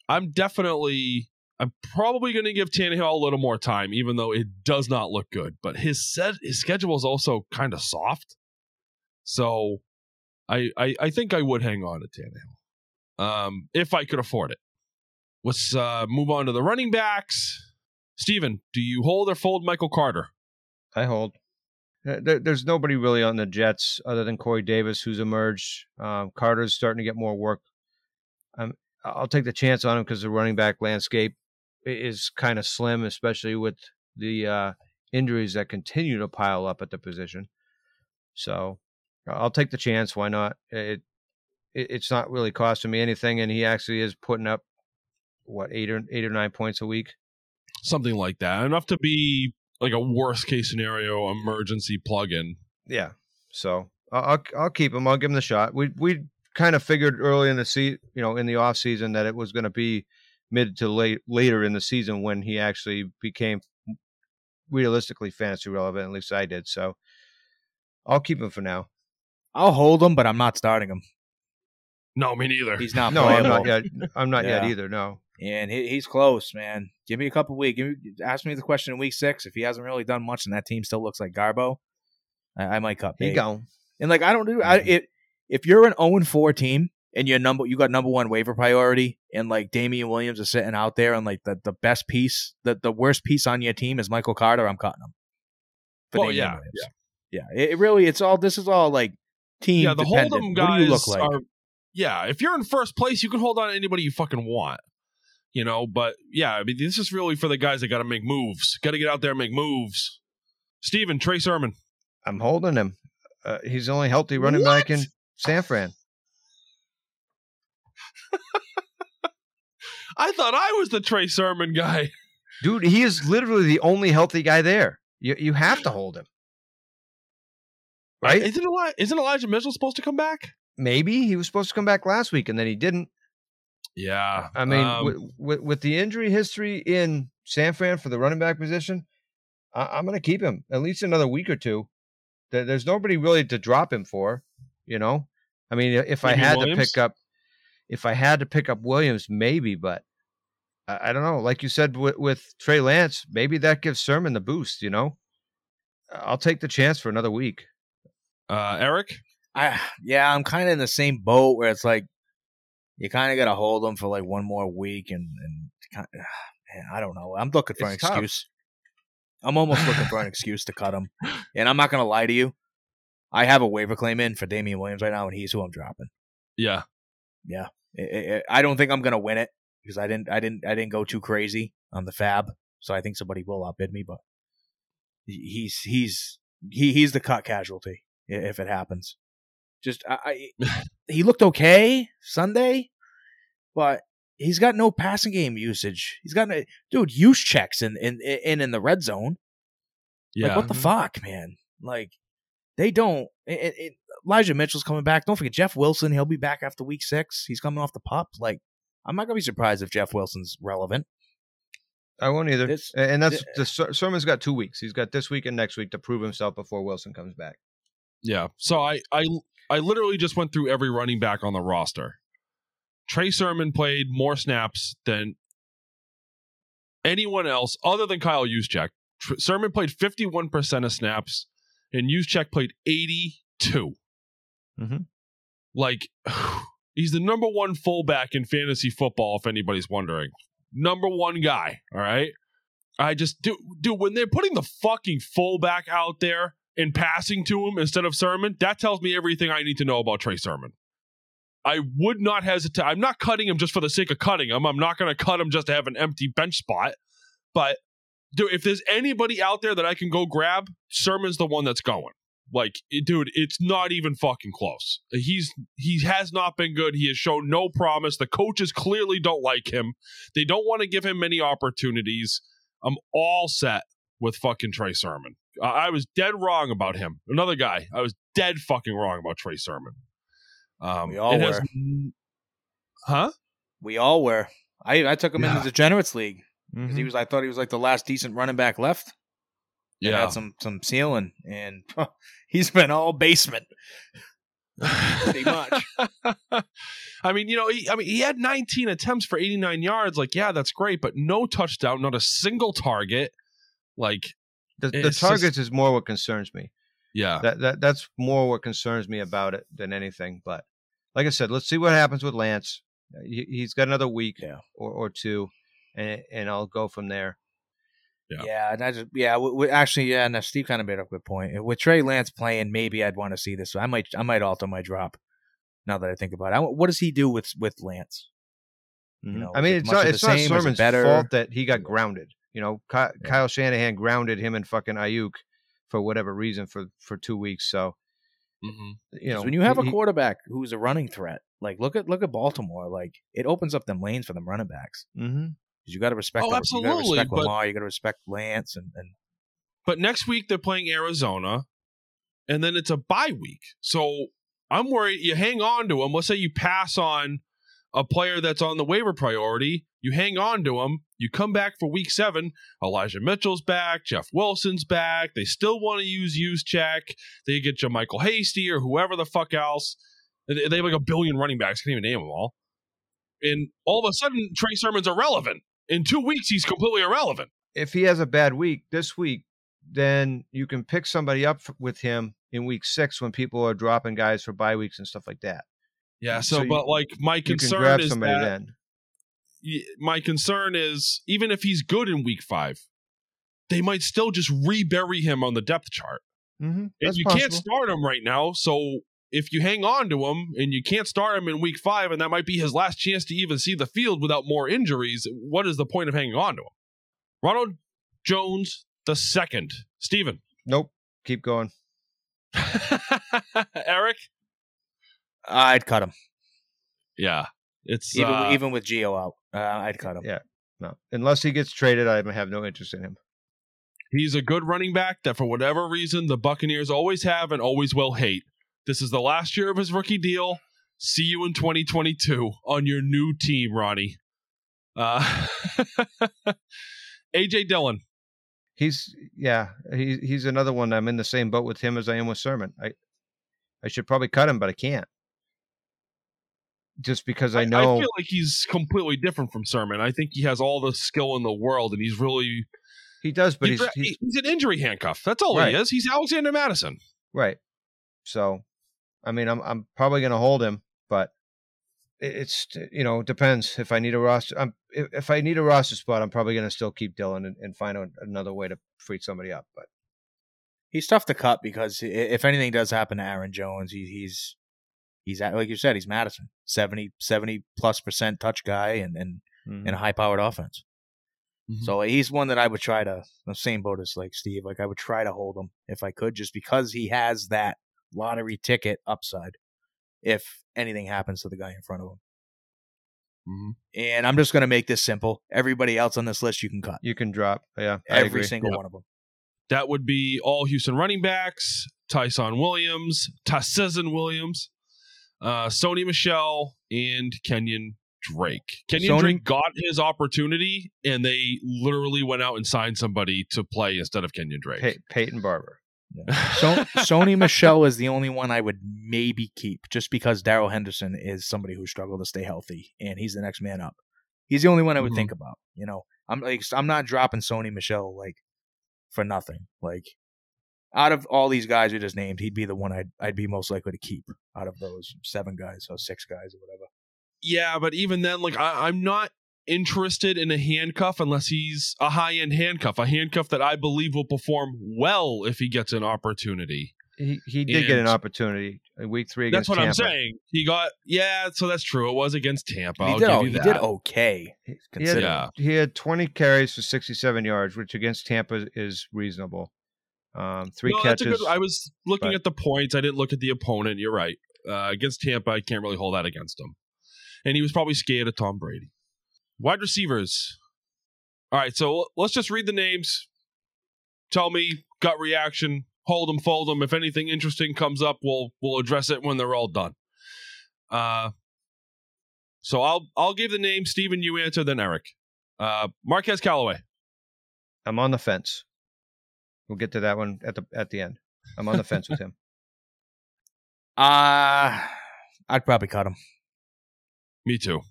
I'm definitely, I'm probably going to give Tannehill a little more time, even though it does not look good. But his set, his schedule is also kind of soft, so I, I, I think I would hang on to Tannehill, um, if I could afford it. Let's uh, move on to the running backs. Steven, do you hold or fold Michael Carter? I hold. There, there's nobody really on the Jets other than Corey Davis who's emerged. Um, Carter's starting to get more work. Um, I'll take the chance on him because the running back landscape is kind of slim, especially with the uh, injuries that continue to pile up at the position. So I'll take the chance. Why not? It, it it's not really costing me anything, and he actually is putting up what eight or eight or nine points a week. Something like that. Enough to be like a worst case scenario emergency plug-in. Yeah. So I'll I'll, I'll keep him. I'll give him the shot. We we kind of figured early in the se- you know, in the off season that it was going to be mid to late later in the season when he actually became realistically fantasy relevant. At least I did. So I'll keep him for now. I'll hold him, but I'm not starting him. No, me neither. He's not No, I'm not yet. I'm not yet either. No. And he, he's close, man. Give me a couple weeks. Give me, ask me the question in week six. If he hasn't really done much and that team still looks like Garbo, I, I might cut He gone. And like I don't do I mm-hmm. it, if you're an 0 4 team and you're number you got number one waiver priority and like Damien Williams is sitting out there and like the, the best piece the, the worst piece on your team is Michael Carter, I'm cutting him. Damien yeah, Williams. yeah. It, it really it's all this is all like team yeah, the dependent. Hold'em What guys do you look like? are. Yeah, if you're in first place, you can hold on to anybody you fucking want. You know, but yeah, I mean, this is really for the guys that got to make moves. Got to get out there and make moves. Steven, Trey Sermon. I'm holding him. Uh, he's the only healthy running back in San Fran. I thought I was the Trey Sermon guy. Dude, he is literally the only healthy guy there. You you have to hold him. Right? Isn't, Eli- isn't Elijah Mitchell supposed to come back? Maybe he was supposed to come back last week and then he didn't. Yeah. I mean, um, with, with with the injury history in San Fran for the running back position, I, I'm going to keep him at least another week or two. There, there's nobody really to drop him for, you know. I mean, if I had Williams? to pick up, if I had to pick up Williams, maybe, but I, I don't know. Like you said with, with Trey Lance, maybe that gives Sermon the boost. You know, I'll take the chance for another week. uh, Eric? I yeah, I'm kind of in the same boat where it's like you kind of got to hold him for like one more week, and and kind of, man, I don't know. I'm looking for It's an tough. excuse. I'm almost looking for an excuse to cut him, and I'm not gonna lie to you. I have a waiver claim in for Damien Williams right now, and he's who I'm dropping. Yeah. Yeah, I don't think I'm gonna win it because I didn't I didn't I didn't go too crazy on the fab, so I think somebody will outbid me. But he's he's he he's the cut casualty if it happens. Just I, I he looked okay Sunday, but he's got no passing game usage. He's got no dude use checks in in in in the red zone. Yeah. Like what the mm-hmm. fuck, man? Like they don't. It, it, Elijah Mitchell's coming back. Don't forget Jeff Wilson. He'll be back after week six. He's coming off the pup. Like I'm not gonna be surprised if Jeff Wilson's relevant. I won't either. This- and that's thi- the Sermon's got two weeks. He's got this week and next week to prove himself before Wilson comes back. Yeah. So I I I literally just went through every running back on the roster. Trey Sermon played more snaps than anyone else other than Kyle Juszczyk. Tr- Sermon played 51% of snaps and Juszczyk played 82. Mhm. Like he's the number one fullback in fantasy football if anybody's wondering. Number one guy, all right? I just do dude when they're putting the fucking fullback out there and passing to him instead of Sermon, that tells me everything I need to know about Trey Sermon. I would not hesitate. I'm not cutting him just for the sake of cutting him. I'm not going to cut him just to have an empty bench spot. But dude, if there's anybody out there that I can go grab, Sermon's the one that's going. Like, dude, it's not even fucking close. He's he has not been good. He has shown no promise. The coaches clearly don't like him. They don't want to give him many opportunities. I'm all set with fucking Trey Sermon. I I was dead wrong about him. Another guy. I was dead fucking wrong about Trey Sermon. Um, We all it has were. n- huh? We all were. I I took him Yeah. into the Degenerates League because Mhm. he was. I thought he was like the last decent running back left. Yeah. had some some ceiling, and he's been all basement. Pretty much. I mean, you know, he, I mean, he had 19 attempts for 89 yards. Like, yeah, that's great, but no touchdown, not a single target. Like, the, the it's just- targets is more what concerns me. yeah, That that that's more what concerns me about it than anything. But like I said, let's see what happens with Lance. Uh, He, he's got another week Yeah. or, or two, and and I'll go from there. Yeah. Yeah, and I just yeah, w- w- actually yeah, no, Steve kind of made a good point. With Trey Lance playing, maybe I'd want to see this. I might I might alter my drop. Now that I think about it, I, what does he do with with Lance? Mhm. know, I mean, it's not it's not same? Is Sermon's better? fault that he got grounded. You know, Ky- Yeah. Kyle Shanahan grounded him and fucking Aiyuk for whatever reason for for two weeks. So hmm you know, 'Cause when you have he- a quarterback who's a running threat, like look at look at Baltimore, like it opens up them lanes for them running backs. Mhm. 'Cause you got to respect, Oh, the- you got to absolutely, respect but- Lamar, you got to respect Lance, and, and But next week they're playing Arizona, and then it's a bye week. So I'm worried you hang on to him. Let's say you pass on a player that's on the waiver priority. You hang on to him. You come back for week seven. Elijah Mitchell's back. Jeff Wilson's back. They still want to use Juszczyk. They get you Michael Hasty or whoever the fuck else. They have like a billion running backs. Can't even name them all. And all of a sudden, Trey Sermon's irrelevant. In two weeks, he's completely irrelevant. if he has a bad week this week, then you can pick somebody up with him in week six when people are dropping guys for bye weeks and stuff like that. Yeah. So, So you- but like my You can concern grab is somebody that then. Y- my concern is even if he's good in week five, they might still just rebury him on the depth chart. Mm-hmm. And you possible. can't start him right now. So if you hang on to him and you can't start him in week five, and that might be his last chance to even see the field without more injuries, what is the point of hanging on to him? Ronald Jones the second. Steven. Nope. Keep going. Eric? I'd cut him Yeah. It's even uh, even with Gio out. Uh, I'd cut him. Yeah. No, unless he gets traded, I have no interest in him. He's a good running back that, for whatever reason, the Buccaneers always have and always will hate. This is the last year of his rookie deal. See you in 2022 on your new team, Ronnie. Uh, AJ Dillon. He's yeah, he, he's another one. I'm in the same boat with him as I am with Sermon. I I should probably cut him, but I can't. Just because I know I feel like he's completely different from Sermon. I think he has all the skill in the world, and he's really he does, but he's, he's, he's he's an injury handcuff. That's all Right. he is. He's Alexander Mattison. right. So, I mean, I'm I'm probably going to hold him, but it's you know depends if I need a roster. I'm, if, if I need a roster spot, I'm probably going to still keep Dillon and, and find out another way to free somebody up. But He's tough to cut because if anything does happen to Aaron Jones, he, he's he's at, like you said, he's Mattison, 70, 70 plus percent touch guy and and, mm, and a high powered offense. Mhm. So he's one that I would try to the same boat as like Steve. Like I would try to hold him if I could, just because he has that lottery ticket upside. If anything happens to the guy in front of him, Mhm. and I'm just gonna make this simple. Everybody else on this list you can cut. you can drop. Yeah, I Every agree. single Yeah. one of them. That would be all Houston running backs: Tyson Williams, Tyson Williams, uh, Sony Michel, and Kenyan Drake. Kenyan Sony- Drake got his opportunity, and they literally went out and signed somebody to play instead of Kenyan Drake. Pey- Peyton Barber. So Sony Michel is the only one I would maybe keep, just because Darrell Henderson is somebody who struggled to stay healthy, and he's the next man up. He's the only one I would Mhm. think about. You know, I'm like I'm not dropping Sony Michel like for nothing. Like out of all these guys we just named, he'd be the one I'd I'd be most likely to keep out of those seven guys or six guys or whatever. Yeah, but even then, like I, I'm not interested in a handcuff unless he's a high end handcuff, a handcuff that I believe will perform well if he gets an opportunity. He he did get an opportunity in week three That's against what I'm saying. He got yeah, so that's true. It was against Tampa. he I'll did. give oh, you he that. did okay. He had, Yeah. he had 20 carries for 67 yards, which against Tampa is reasonable. Um, three No, catches. good. I was looking but- at the points. I didn't look at the opponent. You're right. Uh, against Tampa, I can't really hold that against him. And he was probably scared of Tom Brady. Wide receivers. All right, so let's just read the names. Tell me gut reaction. Hold them, fold them. If anything interesting comes up, we'll we'll address it when they're all done. Uh, so I'll I'll give the name. Steven, you answer, then Eric. Uh, Marquez Callaway. I'm on the fence. We'll get to that one at the at the end. I'm on the fence with him. Uh I'd probably cut him. Me too.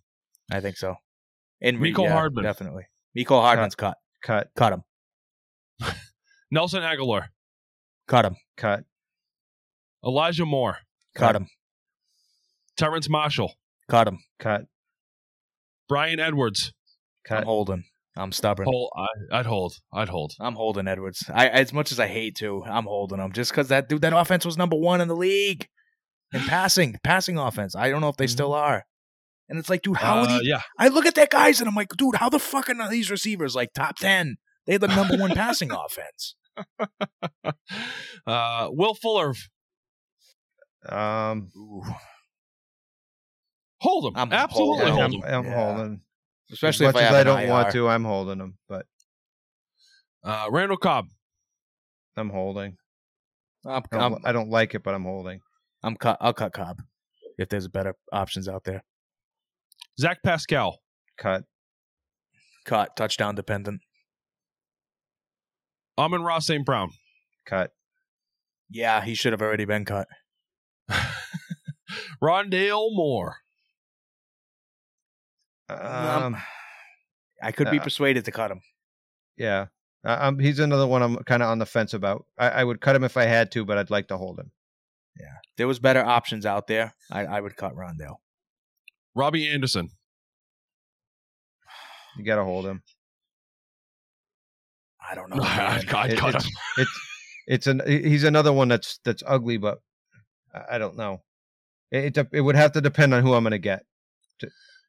I think so. And Mecole Hardman. definitely. Miko Hardman's cut. Cut, Cut him. Nelson Agholor. Cut him. cut, Elijah Moore. Cut him. Terrace Marshall. Cut him. cut, Bryan Edwards. I'm holding. I'm stubborn. Hold, I, I'd hold. I'd hold. I'm holding Edwards. I as much as I hate to, I'm holding him just because that dude, that offense was number one in the league in passing, passing offense. I don't know if they still are. And it's like, dude, how would Uh, he? yeah. I look at that guys and I'm like, dude, how the fuck are these receivers like top ten? They're the number one passing offense. uh, Will Fuller. Um, Ooh. Hold him. I'm Absolutely holding hold I'm. I'm Yeah. holding. Especially as much if I as have I don't want to, I'm holding him. But Uh, Randall Cobb. I'm holding. I'm, I don't, I don't like it, but I'm holding. I'm cut. I'll cut Cobb if there's better options out there. Zach Pascal. Cut, Cut touchdown dependent. Amon-Ra St. Brown. cut, Yeah, he should have already been cut. Rondale Moore. Um, Um, I could be uh, persuaded to cut him. yeah. Uh, um, he's another one I'm kind of on the fence about. I, I would cut him if I had to, but I'd like to hold him. Yeah, there was better options out there, I, I would cut Rondale. Robby Anderson. You got to hold him. I don't know. I'd. I'd It- cut it's, him. it's it's an he's another one that's that's ugly, but I- I don't know. It it, it would have to depend on who I'm going to get.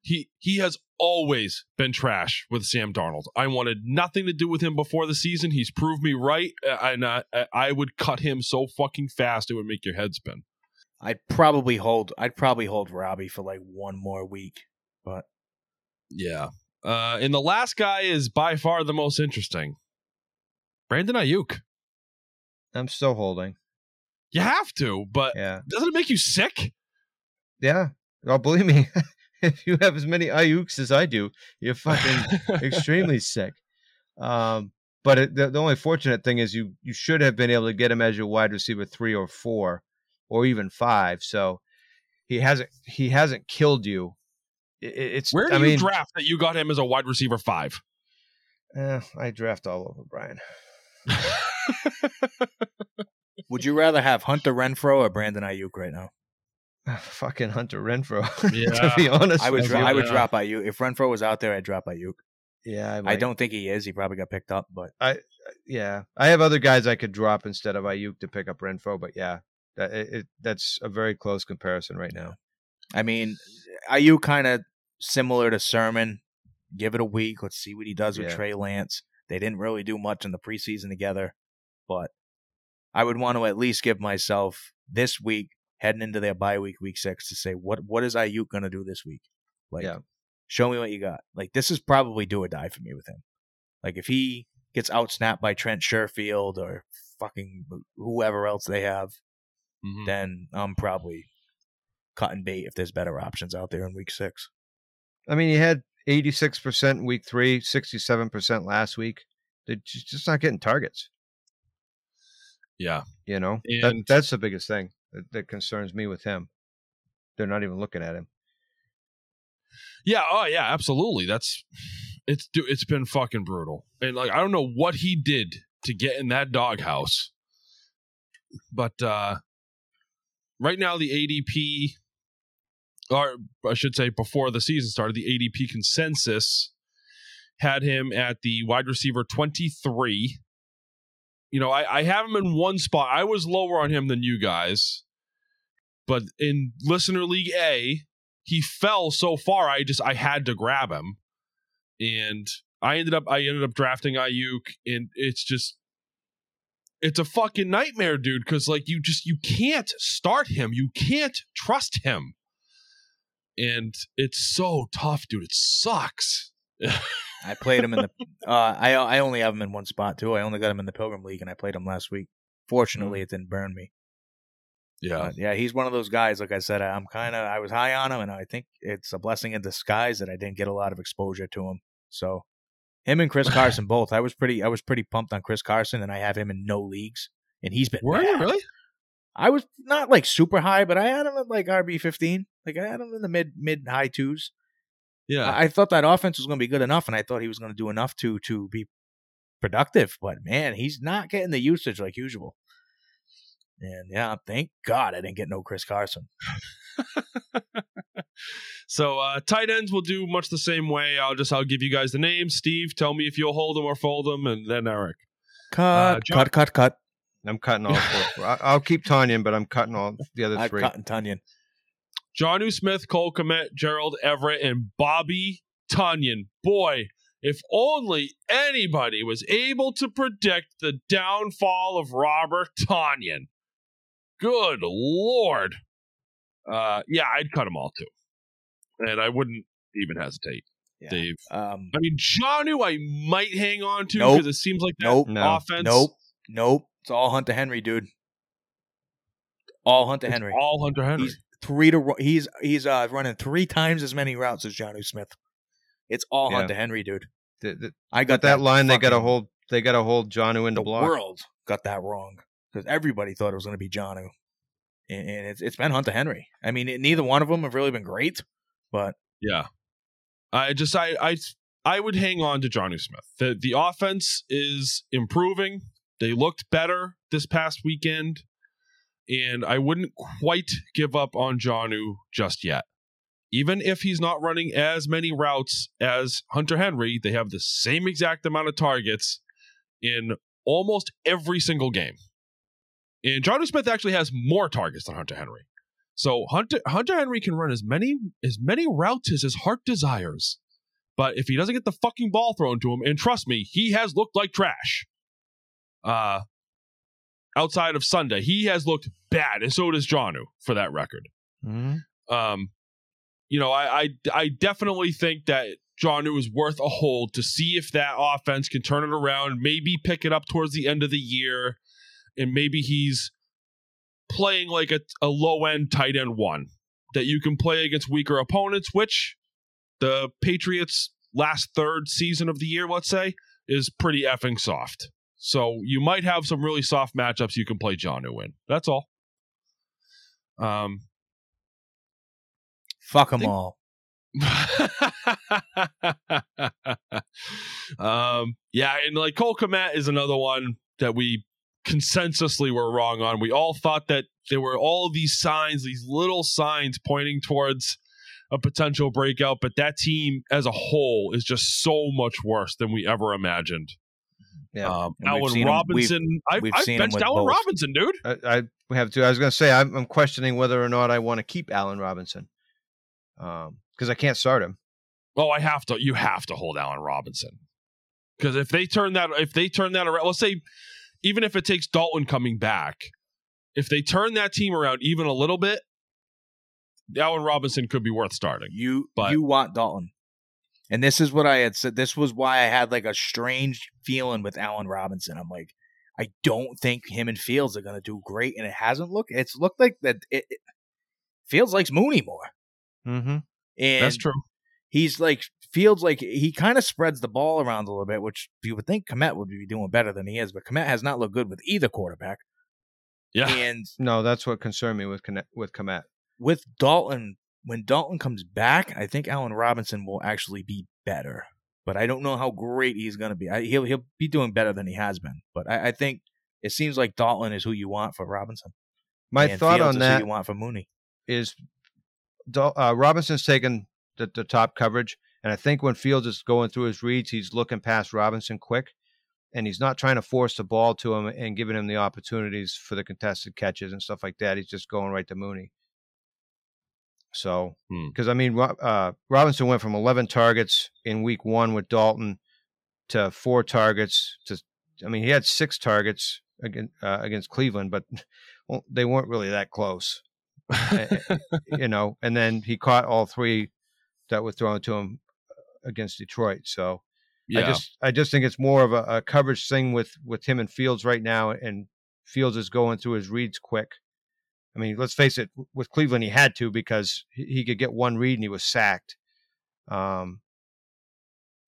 He he has always been trash with Sam Darnold. I wanted nothing to do with him before the season. He's proved me right, uh, and I, I would cut him so fucking fast it would make your head spin. I'd probably hold. I'd probably hold Robby for like one more week. But Yeah. Uh, and the last guy is by far the most interesting. Brandon Aiyuk. I'm still holding. You have to, but Yeah, doesn't it make you sick? yeah. Oh, believe me, if you have as many Aiyuks as I do, you're fucking extremely sick. Um, but it, the, the only fortunate thing is you you should have been able to get him as your wide receiver three or four, or even five. So he hasn't he hasn't killed you. It, it- it's Where do I you mean, draft that you got him as a wide receiver five? eh, I draft all over Brian. would you rather have Hunter Renfrow or Brandon Aiyuk right now? Fucking Hunter Renfrow. to be honest, I would with dro- you. I would yeah. drop Aiyuk if Renfrow was out there. I'd drop Aiyuk. Yeah, I, I don't think he is. He probably got picked up, but I uh, Yeah, I have other guys I could drop instead of Aiyuk to pick up Renfrow, but yeah, that it, it, that's a very close comparison right now. I mean, Aiyuk kind of similar to Sermon. Give it a week. Let's see what he does with Yeah. Trey Lance. They didn't really do much in the preseason together, but I would want to at least give myself this week heading into their bye week, week six, to say what what is Aiyuk going to do this week? Like, Yeah. show me what you got. Like, this is probably do or die for me with him. Like, if he gets outsnapped by Trent Sherfield or fucking whoever else they have, Mhm. then I'm probably cutting bait if there's better options out there in week six. I mean, he had 86% in week three, 67% last week. They're just not getting targets. Yeah. You know, that, And- that's the biggest thing that, that concerns me with him. They're not even looking at him. Yeah, oh yeah, absolutely. That's it's it's been fucking brutal. And like I don't know what he did to get in that doghouse. But uh right now the ADP or I should say before the season started, the ADP consensus had him at the wide receiver 23. You know, I, I have him in one spot. I was lower on him than you guys. But in listener league A, he fell so far i just i had to grab him and i ended up i ended up drafting Aiyuk and it's just it's a fucking nightmare dude because like you just you can't start him you can't trust him and it's so tough dude it sucks I played him in the. Uh, I I only have him in one spot too. I only got him in the Pilgrim League, and I played him last week. Fortunately, it didn't burn me. yeah But yeah, he's one of those guys. Like I said, I'm kind of I was high on him, and I think it's a blessing in disguise that I didn't get a lot of exposure to him. So, him and Chris Carson both. I was pretty I was pretty pumped on Chris Carson, and I have him in no leagues, and he's been. were you really I was not like super high, but I had him at like RB 15. Like I had him in the mid mid high twos. Yeah I I thought that offense was going to be good enough, and I thought he was going to do enough to to be productive. But man, he's not getting the usage like usual. And yeah, thank God I didn't get no Chris Carson. so uh tight ends will do much the same way i'll just i'll give you guys the names steve tell me if you'll hold them or fold them and then eric Cut, John- cut, cut, cut. I'm cutting all four. I- I'll keep Tonyan, but I'm cutting all the other I'm three. cutting Tonyan. Jonnu Smith, Cole Kmet, Gerald Everett, and Bobby Tonyan. Boy, if only anybody was able to predict the downfall of Robert Tonyan. Good lord. Uh, yeah, I'd cut them all too, and I wouldn't even hesitate, Yeah. Dave. Um, I mean, Jonnu, I might hang on to Nope. because it seems like that Nope. No. offense. nope, nope. It's all Hunter Henry, dude. All Hunter it's Henry. all Hunter Henry. He's three to he's he's uh running three times as many routes as Johnny Smith. It's all Yeah. Hunter Henry, dude. The- the- I got But that line, they got to fucking- hold. They got to hold Jonnu in the the block. world got that wrong because everybody thought it was going to be Jonnu, and, and it's it's been Hunter Henry. I mean, it, neither one of them have really been great, but Yeah. I just I I I would hang on to Johnny Smith. The the offense is improving. They looked better this past weekend. And I wouldn't quite give up on Jonnu just yet. Even if he's not running as many routes as Hunter Henry, they have the same exact amount of targets in almost every single game. And Jonnu Smith actually has more targets than Hunter Henry. So Hunter Hunter Henry can run as many as many routes as his heart desires. But if he doesn't get the fucking ball thrown to him, and trust me, he has looked like trash. Uh outside of Sunday, he has looked bad, and so does Jonnu for that record. Mhm. Um, you know, I I, I definitely think that Jonnu is worth a hold to see if that offense can turn it around, maybe pick it up towards the end of the year, and maybe he's playing like a, a low end tight end one that you can play against weaker opponents, which the Patriots last third season of the year, let's say, is pretty effing soft. So you might have some really soft matchups you can play Jonnu in. That's all. Um, fuck them Think- all. um, yeah, and like Cole Kmet is another one that we consensusly were wrong on. We all thought that there were all these signs, these little signs pointing towards a potential breakout, but that team as a whole is just so much worse than we ever imagined. Yeah. Um, Allen seen him- Robinson, I've, we've I've benched with Allen both. Robinson, dude. I, I have to. I was going to say I'm, I'm questioning whether or not I want to keep Allen Robinson because I can't start him. Oh, I have to. You have to hold Allen Robinson because if they turn that, if they turn that around, let's say, even if it takes Dalton coming back, if they turn that team around even a little bit, Allen Robinson could be worth starting. You But- you want Dalton. And this is what I had said. This was why I had like a strange feeling with Allen Robinson. I'm like, I don't think him and Fields are going to do great. And it hasn't looked, it's looked like that. It, it Fields likes Mooney more. Mm-hmm. And That's true. he's like, Fields like, he kind of spreads the ball around a little bit, which you would think Kmet would be doing better than he is. But Kmet has not looked good with either quarterback. Yeah. And No, that's what concerned me with with Kmet. with Dalton, when Dalton comes back, I think Allen Robinson will actually be better. But I don't know how great he's going to be. I, he'll he'll be doing better than he has been. But I, I think it seems like Dalton is who you want for Robinson. My and thought Fields on that you want for Mooney. is uh, Robinson's taken the, the top coverage, and I think when Fields is going through his reads, he's looking past Robinson quick, and he's not trying to force the ball to him and giving him the opportunities for the contested catches and stuff like that. He's just going right to Mooney. So, Hmm. because I mean, uh, Robinson went from 11 targets in week one with Dalton to four targets to, I mean, he had six targets against, uh, against Cleveland, but well, they weren't really that close you know, and then he caught all three that were thrown to him against Detroit. So yeah. I just I just think it's more of a, a coverage thing with with him and Fields right now, and Fields is going through his reads quick. I mean, let's face it, with Cleveland he had to because he, could get one read and he was sacked. Um.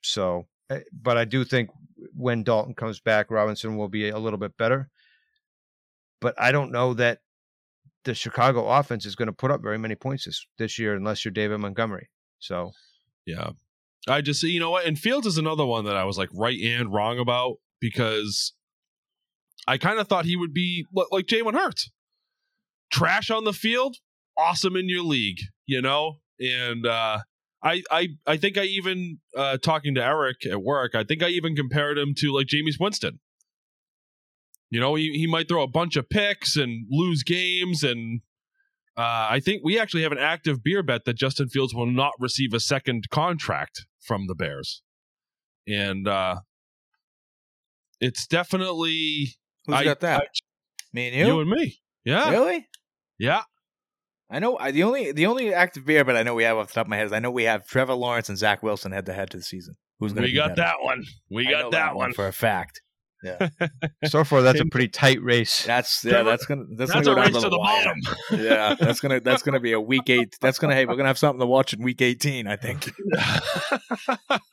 So, eh, but I do think when Dalton comes back, Robinson will be a little bit better. But I don't know that the Chicago offense is going to put up very many points this, this year unless you're David Montgomery. So Yeah. I just you know what, and Fields is another one that I was like right and wrong about because I kind of thought he would be like Jalen Hurts. Trash on the field, awesome in your league, you know? And uh I I I think I even uh talking to Eric at work, I think I even compared him to like Jameis Winston. You know, he, he might throw a bunch of picks and lose games and uh, I think we actually have an active beer bet that Justin Fields will not receive a second contract from the Bears. And uh, it's definitely Who's I- got that? I- Me and you? you? and me. Yeah. Really? Yeah. I know I, the only the only active beer, but I know we have off the top of my head is I know we have Trevor Lawrence and Zach Wilson head to head to the season. Who's going to We be got better? that one. We I know got that one. for a fact. Yeah. so far that's a pretty tight race. That's yeah. Trevor- That's gonna that's, That's gonna a go down race to the wire. bottom. yeah, that's gonna that's gonna be a week eight. That's gonna hey, we're gonna have something to watch in week eighteen. I think.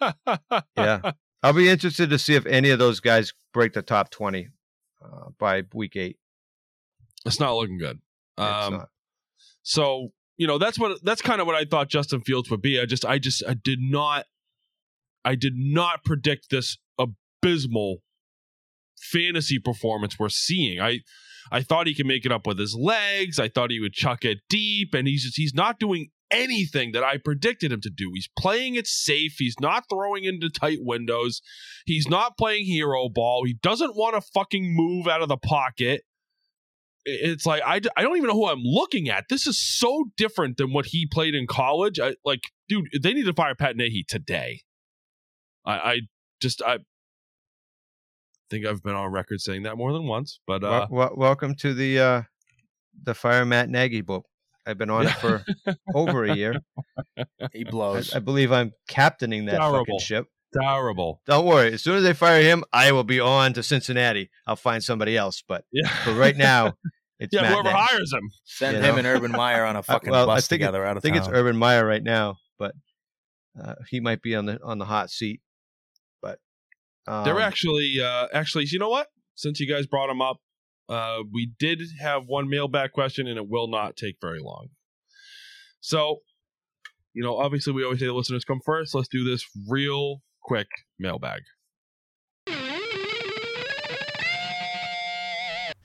yeah, I'll be interested to see if any of those guys break the top twenty uh, by week eight. It's not looking good. Um. So you know that's what that's kind of what I thought Justin Fields would be. I just I just I did not I did not predict this abysmal fantasy performance we're seeing. I I thought he could make it up with his legs. I thought he would chuck it deep, and he's just he's not doing anything that I predicted him to do. He's playing it safe. He's not throwing into tight windows. He's not playing hero ball. He doesn't want to fucking move out of the pocket it's like I, I don't even know who I'm looking at. This is so different than what he played in college. I like, dude, they need to fire Pat Nagy today. I, I just I think I've been on record saying that more than once, but uh, Wel- wel- welcome to the uh, the Fire Matt Nagy book. I've been on it for over a year. He I, blows. I believe I'm captaining that Terrible. fucking ship. Terrible. Don't worry. As soon as they fire him, I will be on to Cincinnati. I'll find somebody else. But Yeah, for right now, it's yeah. Matt Whoever Nagy. hires him. Send you him know. and Urban Meyer on a fucking well, I bus think it- together out I think town. it's Urban Meyer right now, but uh, he might be on the on the hot seat. But um, They're actually, uh, actually, you know what? Since you guys brought him up, uh, we did have one mailbag question, and it will not take very long. So, you know, obviously, we always say the listeners come first. Let's do this real quick mailbag.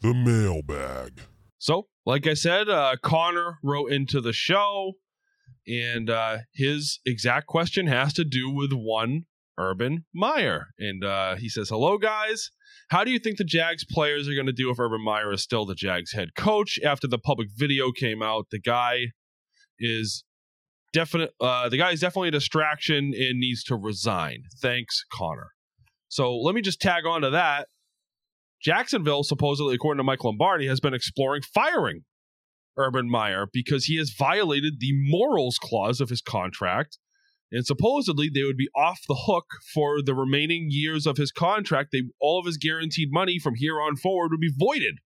The mailbag. So, like I said, uh, Connor wrote into the show, and uh, his exact question has to do with one Urban Meyer. And uh, he says, Hello, guys. How do you think the Jags players are going to do if Urban Meyer is still the Jags head coach? After the public video came out, the guy is definite. Uh, the guy is definitely a distraction and needs to resign. Thanks, Connor. So let me just tag on to that. Jacksonville, supposedly, according to Mike Lombardi, has been exploring firing Urban Meyer because he has violated the morals clause of his contract. And supposedly they would be off the hook for the remaining years of his contract. They all of his guaranteed money from here on forward would be voided.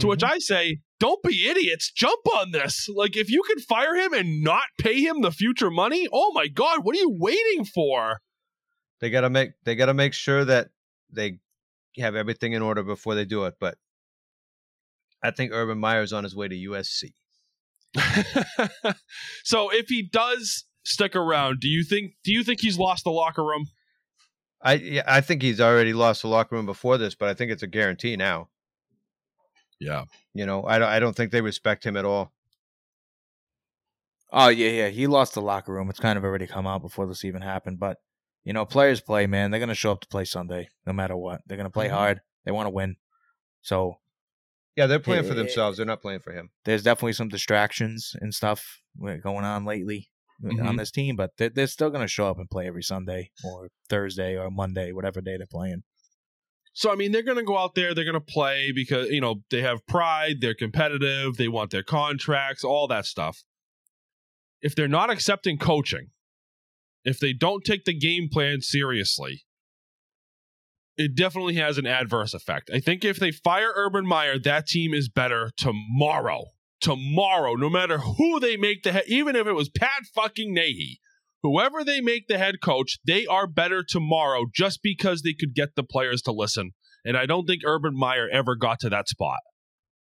To which mm-hmm. I say, don't be idiots. Jump on this. Like, if you can fire him and not pay him the future money, oh my God, what are you waiting for? they gotta make they gotta make sure that they have everything in order before they do it. But I think Urban Meyer's on his way to USC. so if he does stick around, do you think do you think he's lost the locker room? I yeah, I think he's already lost the locker room before this, but I think it's a guarantee now. Yeah. You know, I don't I don't think they respect him at all. Oh yeah, yeah. He lost the locker room. It's kind of already come out before this even happened. But you know, players play, man. They're gonna show up to play Sunday, no matter what. They're gonna play Mhm. hard. They want to win. So Yeah, they're playing for Eh, themselves. They're not playing for him. there's definitely some distractions and stuff going on lately on Mhm. this team, but they're, they're still gonna show up and play every Sunday or Thursday or Monday, whatever day they're playing. So I mean, they're going to go out there, they're going to play because you know they have pride, they're competitive, they want their contracts, all that stuff. If they're not accepting coaching, if they don't take the game plan seriously, it definitely has an adverse effect. I think if they fire Urban Meyer, that team is better tomorrow. Tomorrow, no matter who they make the head, even if it was Pat fucking Nagy, whoever they make the head coach, they are better tomorrow just because they could get the players to listen. And I don't think Urban Meyer ever got to that spot.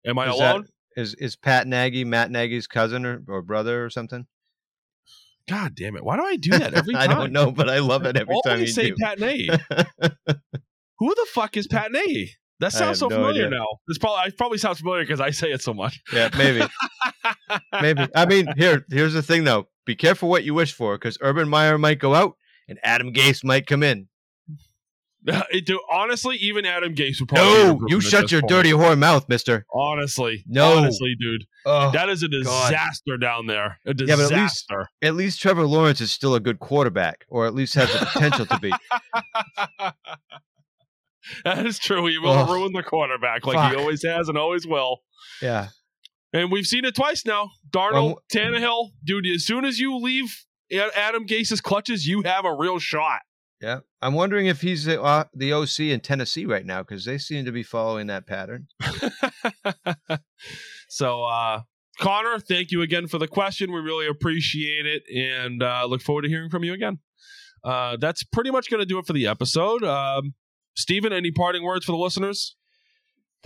Am I Is alone? Is is Pat Nagy Matt Nagy's cousin or, or brother or something? God damn it! Why do I do that every time? I don't know, but I love it every time you Always say do. Pat Nagy. Who the fuck is Pat Nagy? That sounds so no familiar idea. now. This probably I probably sounds familiar because I say it so much. yeah, maybe, maybe. I mean, here, here's the thing though. Be careful what you wish for, because Urban Meyer might go out and Adam Gase might come in. Do- honestly, even Adam Gase would probably. No, you shut your point. dirty whore mouth, Mister. Honestly, No. honestly, dude, Oh, that is a God. disaster down there. A Yeah, disaster. but at least- at least Trevor Lawrence is still a good quarterback, or at least has the potential to be. that is true. He will Ugh. ruin the quarterback like Fuck. he always has and always will. Yeah, And we've seen it twice now. Darnold, Well, Tannehill, dude. As soon as you leave Adam Gase's clutches, you have a real shot. yeah. I'm wondering if he's the, uh, the OC in Tennessee right now because they seem to be following that pattern. so, uh, Connor, thank you again for the question. We really appreciate it and uh, look forward to hearing from you again. Uh, that's pretty much going to do it for the episode. Um, Steven, any parting words for the listeners?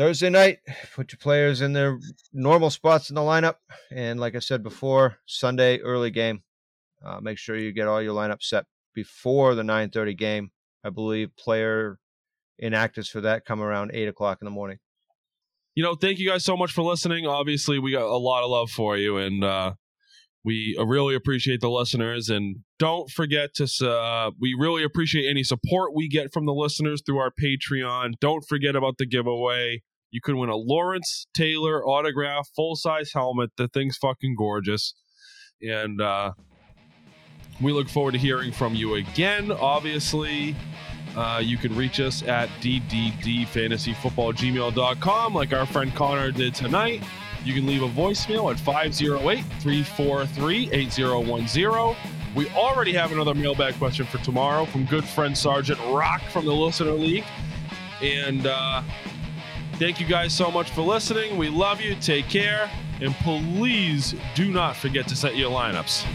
Thursday night, put your players in their normal spots in the lineup, and like I said before, Sunday early game. Uh, make sure you get all your lineup set before the 9:30 game. I believe player inactives for that come around eight o'clock in the morning. you know, thank you guys so much for listening. Obviously, we got a lot of love for you, and uh, we uh, really appreciate the listeners. And don't forget to, uh, we really appreciate any support we get from the listeners through our Patreon. Don't forget about the giveaway. You could win a Lawrence Taylor autograph, full size helmet. The thing's fucking gorgeous. And uh, we look forward to hearing from you again. Obviously, uh, you can reach us at dddfantasyfootballgmail.com like our friend Connor did tonight. You can leave a voicemail at 508 343 8010. We already have another mailbag question for tomorrow from good friend Sergeant Rock from the Listener League. And uh, thank you guys so much for listening. We love you. Take care. And please do not forget to set your lineups.